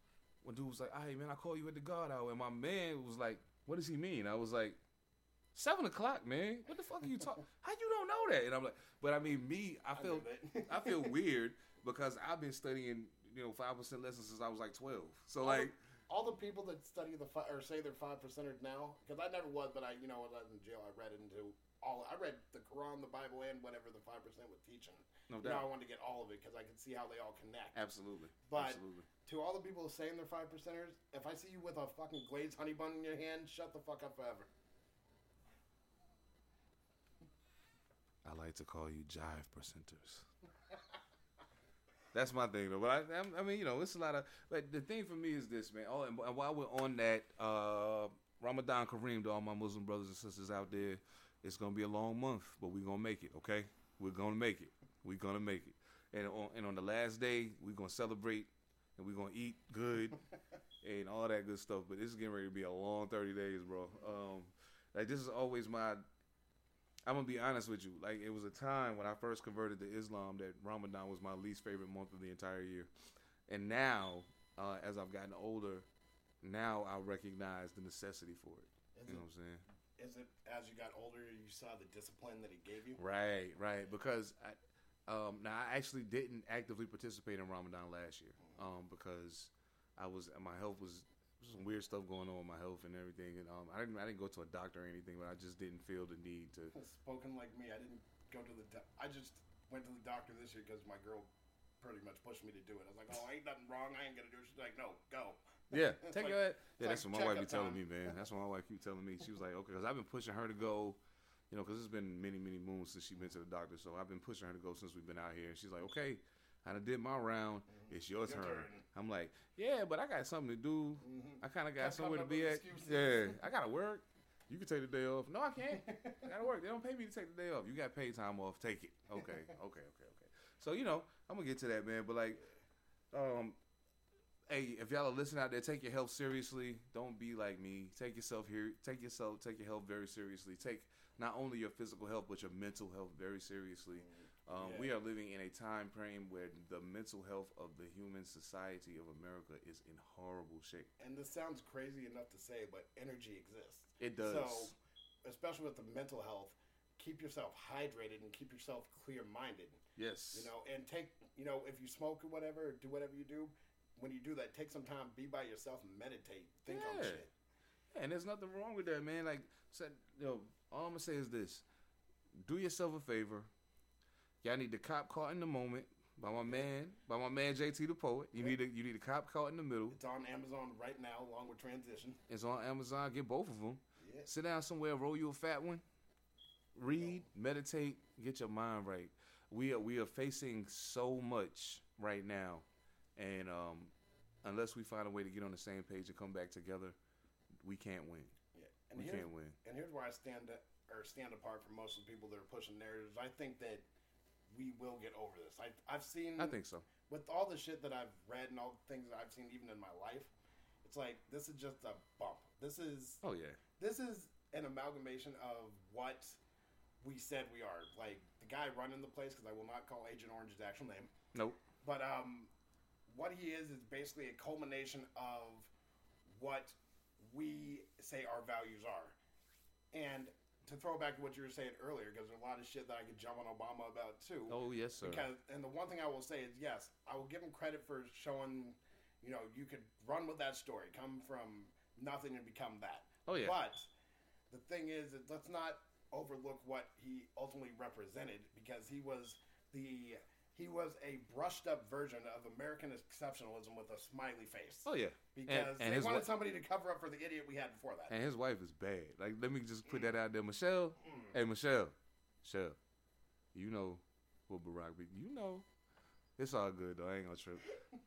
when dude was like, "Hey man, I call you at the God hour," and my man was like, "What does he mean?" I was like, seven o'clock, man. What the fuck are you talking? How you don't know that?" And I'm like, "But I mean, me, I I feel, that. I feel weird because I've been studying, you know, five percent lessons since I was like twelve. So All like, the, all the people that study the fi- or say they're five percenters now, because I never was, but I, you know, when I was in jail, I read into all. I read the Quran, the Bible, and whatever the five percent was teaching. no doubt. Now I wanted to get all of it because I could see how they all connect. absolutely, But- absolutely. To all the people saying they're five percenters, if I see you with a fucking glazed honey bun in your hand, shut the fuck up forever. I like to call you jive percenters. That's my thing, though. But I, I'm- mean, you know, it's a lot of. But the thing for me is this, man. Oh, and, while we're on that, uh, Ramadan Kareem to all my Muslim brothers and sisters out there, it's gonna be a long month, but we're gonna make it. Okay, we're gonna make it. We're gonna make it. And on and on the last day, we're gonna celebrate and we're gonna eat good and all that good stuff. But this is getting ready to be a long 30 days, bro. Um, like this is always my I'm gonna be honest with you. Like it was a time when I first converted to Islam that Ramadan was my least favorite month of the entire year, and now uh, as I've gotten older, now I recognize the necessity for it. Is You know it, what I'm saying? is it as you got older, you saw the discipline that it gave you? Right, right. Because I, um, now I actually didn't actively participate in Ramadan last year um, because I was my health was some weird stuff going on with my health and everything, and um, I didn't I didn't go to a doctor or anything, but I just didn't feel the need to. Spoken like me, I didn't go to the. Do- I just went to the doctor this year because my girl pretty much pushed me to do it. I was like, "Oh, ain't nothing wrong. I ain't gonna do it." She's like, "No, go." Yeah, take like- Yeah, that's like what my wife be telling time. me, man. That's what my wife keep telling me. She was like, okay, because I've been pushing her to go, you know, because it's been many, many moons since she been to the doctor. So I've been pushing her to go since we've been out here. And she's like, okay, I done did my round. It's your, Mm-hmm. Your turn. turn. I'm like, yeah, but I got something to do. Mhm. I kind of got somewhere to be at. with Yeah. I gotta work. You can take the day off. No, I can't. I gotta work. They don't pay me to take the day off. You got paid time off. Take it. Okay, okay, okay, okay. So you know, I'm gonna get to that, man. But like, um, hey, if y'all are listening out there, take your health seriously. Don't be like me. Take yourself here. Take yourself. Take your health very seriously. Take not only your physical health but your mental health very seriously. Um, We are living in a time frame where the mental health of the human society of America is in horrible shape. And this sounds crazy enough to say, but energy exists. It does. So, especially with the mental health, keep yourself hydrated and keep yourself clear minded. Yes. You know, and take you know if you smoke or whatever, do whatever you do. When you do that, take some time, be by yourself, meditate, think on shit. Yeah. And there's nothing wrong with that, man. Like said, yo, all I'm gonna say is this: do yourself a favor. Y'all need the cop caught in the moment by my man, by my man JT the poet. You need a you need a cop caught in the middle. It's on Amazon right now, along with Transition. It's on Amazon. Get both of them. Yeah. Sit down somewhere, roll you a fat one. Read, meditate, get your mind right. We are we are facing so much right now, and um, unless we find a way to get on the same page and come back together, we can't win. And We here's, can't win. and here's where I stand or stand apart from most of the people that are pushing narratives. I think that we will get over this. I, I've seen I think so. with all the shit that I've read and all the things that I've seen even in my life, it's like this is just a bump. This is Oh yeah. this is an amalgamation of what we said we are. Like the guy running the place, because I will not call Agent Orange his actual name, Nope. but um, what he is is basically a culmination of what we say our values are. And to throw back to what you were saying earlier, because there's a lot of shit that I could jump on Obama about too. Oh yes, sir. Because and the one thing I will say is yes, I will give him credit for showing, you know, you could run with that story, come from nothing and become that. Oh yeah. But the thing is that let's not overlook what he ultimately represented because he was the he was a brushed up version of American exceptionalism with a smiley face. oh yeah. Because and they wanted wa- somebody to cover up for the idiot we had before that. And his wife is bad. Like, let me just put that out there, Michelle. Hey, Michelle. Michelle. You know what Barack be. You know. It's all good though. I ain't gonna trip.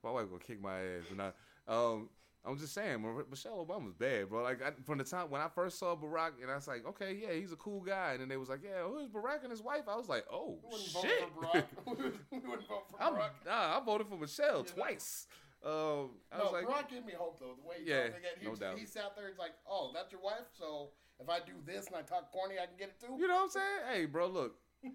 My wife gonna kick my ass. And I, um, I'm just saying, Michelle Obama's bad, bro. Like I, from the time when I first saw Barack, and I was like, okay, yeah, he's a cool guy. And then they was like, yeah, who's Barack and his wife? I was like, oh We shit. vote for Barack. we wouldn't vote for I'm, Barack. nah, I voted for Michelle know? twice. Um, I No, was like, Barack gave me hope though. The way he Yeah, again, he, no doubt. he sat there. He's like, "Oh, that's your wife. So if I do this and I talk corny, I can get it too." You know what I'm saying? Hey, bro, look.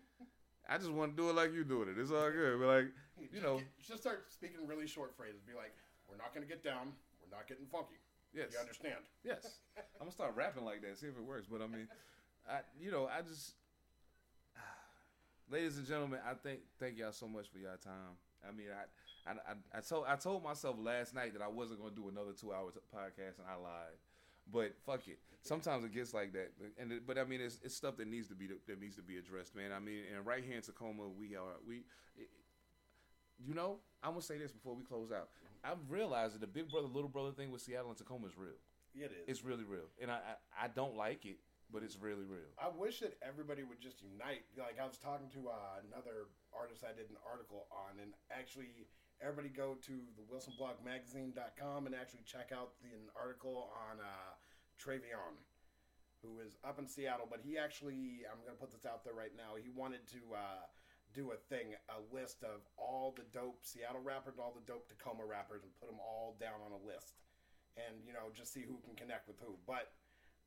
I just want to do it like you doing it. It's all good. But like, you know, just start speaking really short phrases. Be like, "We're not going to get down. We're not getting funky. yes, You understand?" yes. I'm gonna start rapping like that. See if it works. But I mean, I, you know, I just, ladies and gentlemen, I thank thank y'all so much for your time. I mean, I. I, I, I told I told myself last night that I wasn't gonna do another two hour podcast, and I lied. But fuck it. Sometimes it gets like that, and it, but I mean, it's, it's stuff that needs to be that needs to be addressed, man. I mean, and right here in Tacoma, we are we. It, you know, I'm gonna say this before we close out. I've realized that the big brother little brother thing with Seattle and Tacoma is real. It is. It's really real, and I I, I don't like it, but it's really real. I wish that everybody would just unite. Like I was talking to uh, another artist I did an article on, and actually everybody go to the WilsonBlogMagazine.com and actually check out the an article on uh, Travion, who is up in Seattle. But he actually, I'm going to put this out there right now. He wanted to uh, do a thing, a list of all the dope Seattle rappers, and all the dope Tacoma rappers, and put them all down on a list, and you know just see who can connect with who. But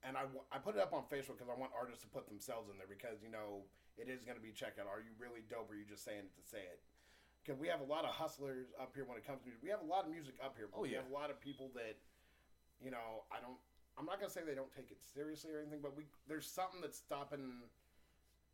and I, I put it up on Facebook because I want artists to put themselves in there because you know it is going to be checked out. Are you really dope? Or are you just saying it to say it? Because we have a lot of hustlers up here when it comes to music. We have a lot of music up here, but Oh, we yeah. have a lot of people that you know I don't. I'm not gonna say they don't take it seriously or anything, but we there's something that's stopping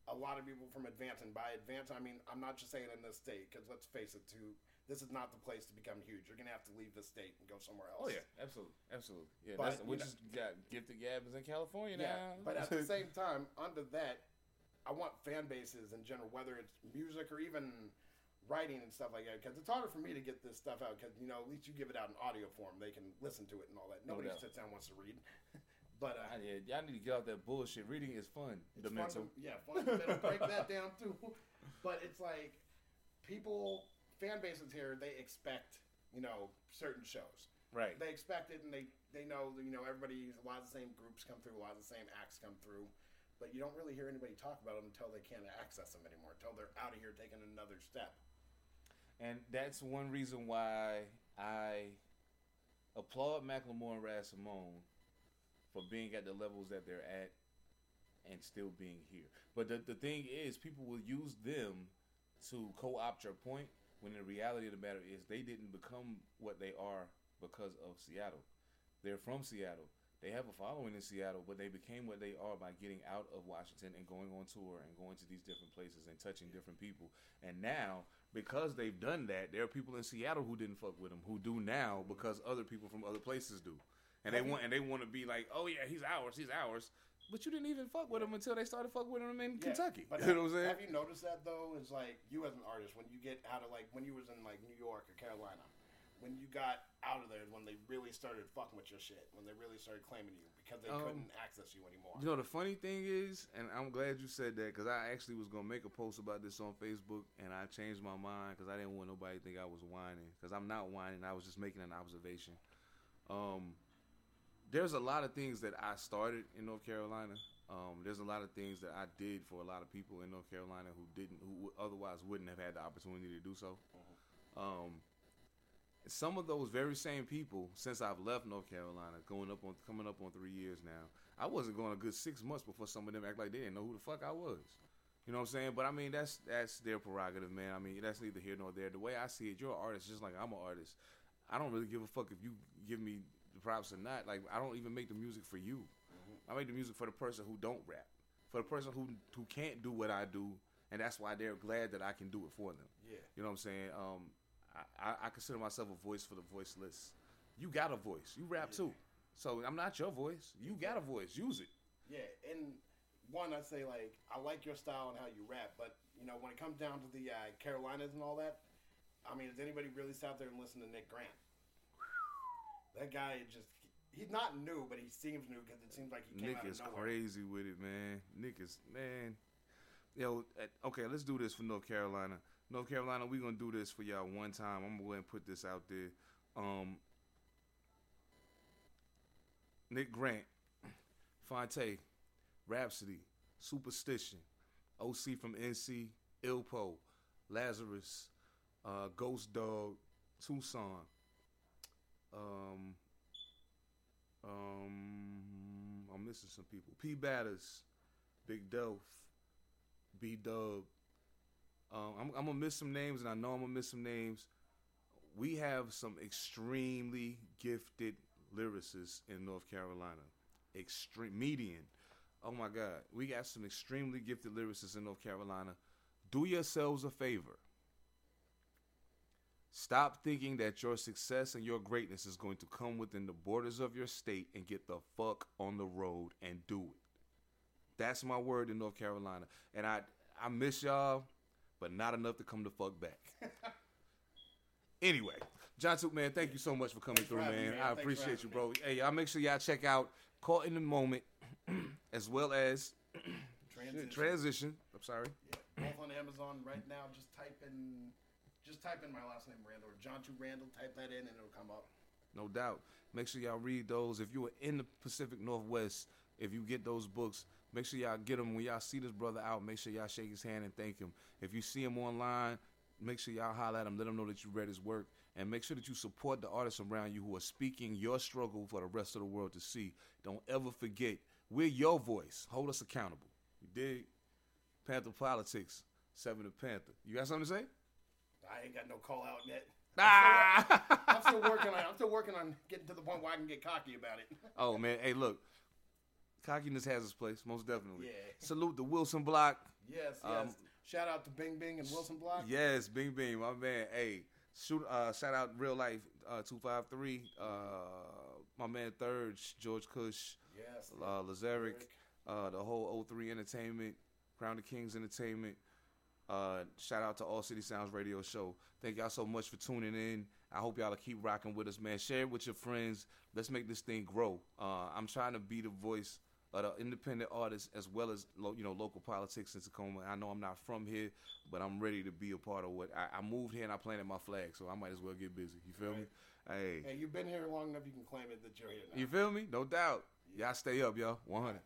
a lot of people from advancing. By advance, I mean I'm not just saying in this state because let's face it, too. This is not the place to become huge. You're gonna have to leave the state and go somewhere oh, else. Oh yeah, absolutely, absolutely. Yeah, But, that's, we just got gifted Gabs in California Yeah, now. but at the same time, under that, I want fan bases in general, whether it's music or even writing and stuff like that, because it's harder for me to get this stuff out. Because you know, at least you give it out in audio form, they can listen to it and all that. Nobody doubt. sits down and wants to read. but uh, I, yeah, y'all need to get out that bullshit. Reading is fun. it's The fun mental. to, yeah, fun to break that down too. But it's like people, fan bases here, they expect you know certain shows. Right. they expect it and they they know you know everybody a lot of the same groups come through a lot of the same acts come through but you don't really hear anybody talk about them until they can't access them anymore until they're out of here taking another step And that's one reason why I applaud Macklemore and Raz Simone for being at the levels that they're at and still being here. But the, the thing is, people will use them to co opt your point when the reality of the matter is they didn't become what they are because of Seattle. They're from Seattle. they have a following in Seattle, but they became what they are by getting out of Washington and going on tour and going to these different places and touching different people. And now, because they've done that, there are people in Seattle who didn't fuck with them who do now because other people from other places do. And they want and they want to be like, oh yeah, he's ours, he's ours. But you didn't even fuck with him until they started fucking with him in Yeah, Kentucky. But you know what I'm saying? Have you noticed that though? It's like you as an artist when you get out of like when you was in like New York or Carolina, when you got out of there when they really started fucking with your shit, when they really started claiming you because they Um, couldn't access you anymore. You know the funny thing is, and I'm glad you said that because I actually was gonna make a post about this on Facebook, and I changed my mind because I didn't want nobody to think I was whining because I'm not whining. I was just making an observation. Um, there's a lot of things that I started in North Carolina. Um, there's a lot of things that I did for a lot of people in North Carolina who didn't, who otherwise wouldn't have had the opportunity to do so. Um, some of those very same people, since I've left North Carolina, going up on coming up on three years now, I wasn't going a good six months before some of them act like they didn't know who the fuck I was. You know what I'm saying? But I mean, that's that's their prerogative, man. I mean, that's neither here nor there. The way I see it, you're an artist, just like I'm an artist. I don't really give a fuck if you give me props or not. Like, I don't even make the music for you. I make the music for the person who don't rap, for the person who who can't do what I do, and that's why they're glad that I can do it for them. Yeah. You know what I'm saying? Um, I, I, I consider myself a voice for the voiceless. You got a voice. You rap too. So I'm not your voice. You got a voice. Use it. Yeah, and one, I say like I like your style and how you rap, but you know when it comes down to the uh, Carolinas and all that, I mean, does anybody really sit out there and listen to Nick Grant? That guy just. He's not new, but he seems new because it seems like he came Nick out of is nowhere. crazy with it, man. Nick is man. Yo, okay, let's do this for North Carolina. North Carolina, we gonna do this for y'all one time. I'm gonna go ahead and put this out there. Um, Nick Grant, Phonte, Rapsody, Superstition, OC from NC, Ilpo, Lazarus, uh, Ghost Dog, Tucson, um, um, I'm missing some people. P Batters, Big Dolph, B Dub. Um, I'm, I'm gonna miss some names, and I know I'm gonna miss some names. We have some extremely gifted lyricists in North Carolina. Extreme median. Oh my God, we got some extremely gifted lyricists in North Carolina. Do yourselves a favor. Stop thinking that your success and your greatness is going to come within the borders of your state and get the fuck on the road and do it. That's my word in North Carolina. And I I miss y'all, but not enough to come the fuck back. anyway, Jhantu, man, thank you so much for coming Thanks through, having man. me, man. I Thanks appreciate you, bro. Hey, y'all make sure y'all check out Caught in the Moment as well as Transition. Transition. I'm sorry. Yeah, both on Amazon right now. Just type in, just type in my last name Randall or Jhantu Randall. Type that in and it'll come up. No doubt. Make sure y'all read those. If you are in the Pacific Northwest, if you get those books, make sure y'all get them. When y'all see this brother out, make sure y'all shake his hand and thank him. If you see him online, make sure y'all holler at him. Let him know that you read his work. And make sure that you support the artists around you who are speaking your struggle for the rest of the world to see. Don't ever forget, we're your voice. Hold us accountable. You dig? Pantha Politix, Seven to Panther. You got something to say? I ain't got no call out yet. Ah! I'm still working on. I'm still working on getting to the point where I can get cocky about it. Oh man, hey look, cockiness has its place, most definitely. Yeah. Salute the Wilson Block. Yes, yes. Um, Shout out to Bing Bing and Wilson Block. Yes, Bing Bing, my man. Hey, shoot, uh, shout out real life uh, two five three. Uh, my man Third George Cush, Yes. uh, Lazaric, uh, the whole O3 Entertainment, Crown of Kings Entertainment. Uh, shout out to All City Sounds Radio Show. Thank y'all so much for tuning in. I hope y'all keep rocking with us, man. Share it with your friends. Let's make this thing grow. Uh, I'm trying to be the voice of the independent artists as well as lo- you know local politics in Tacoma. I know I'm not from here, but I'm ready to be a part of what I, I moved here and I planted my flag, so I might as well get busy. You feel me? Hey, Hey, you've been here long enough. You can claim it that you're here now. you feel me? No doubt. Y'all stay up, y'all. 100.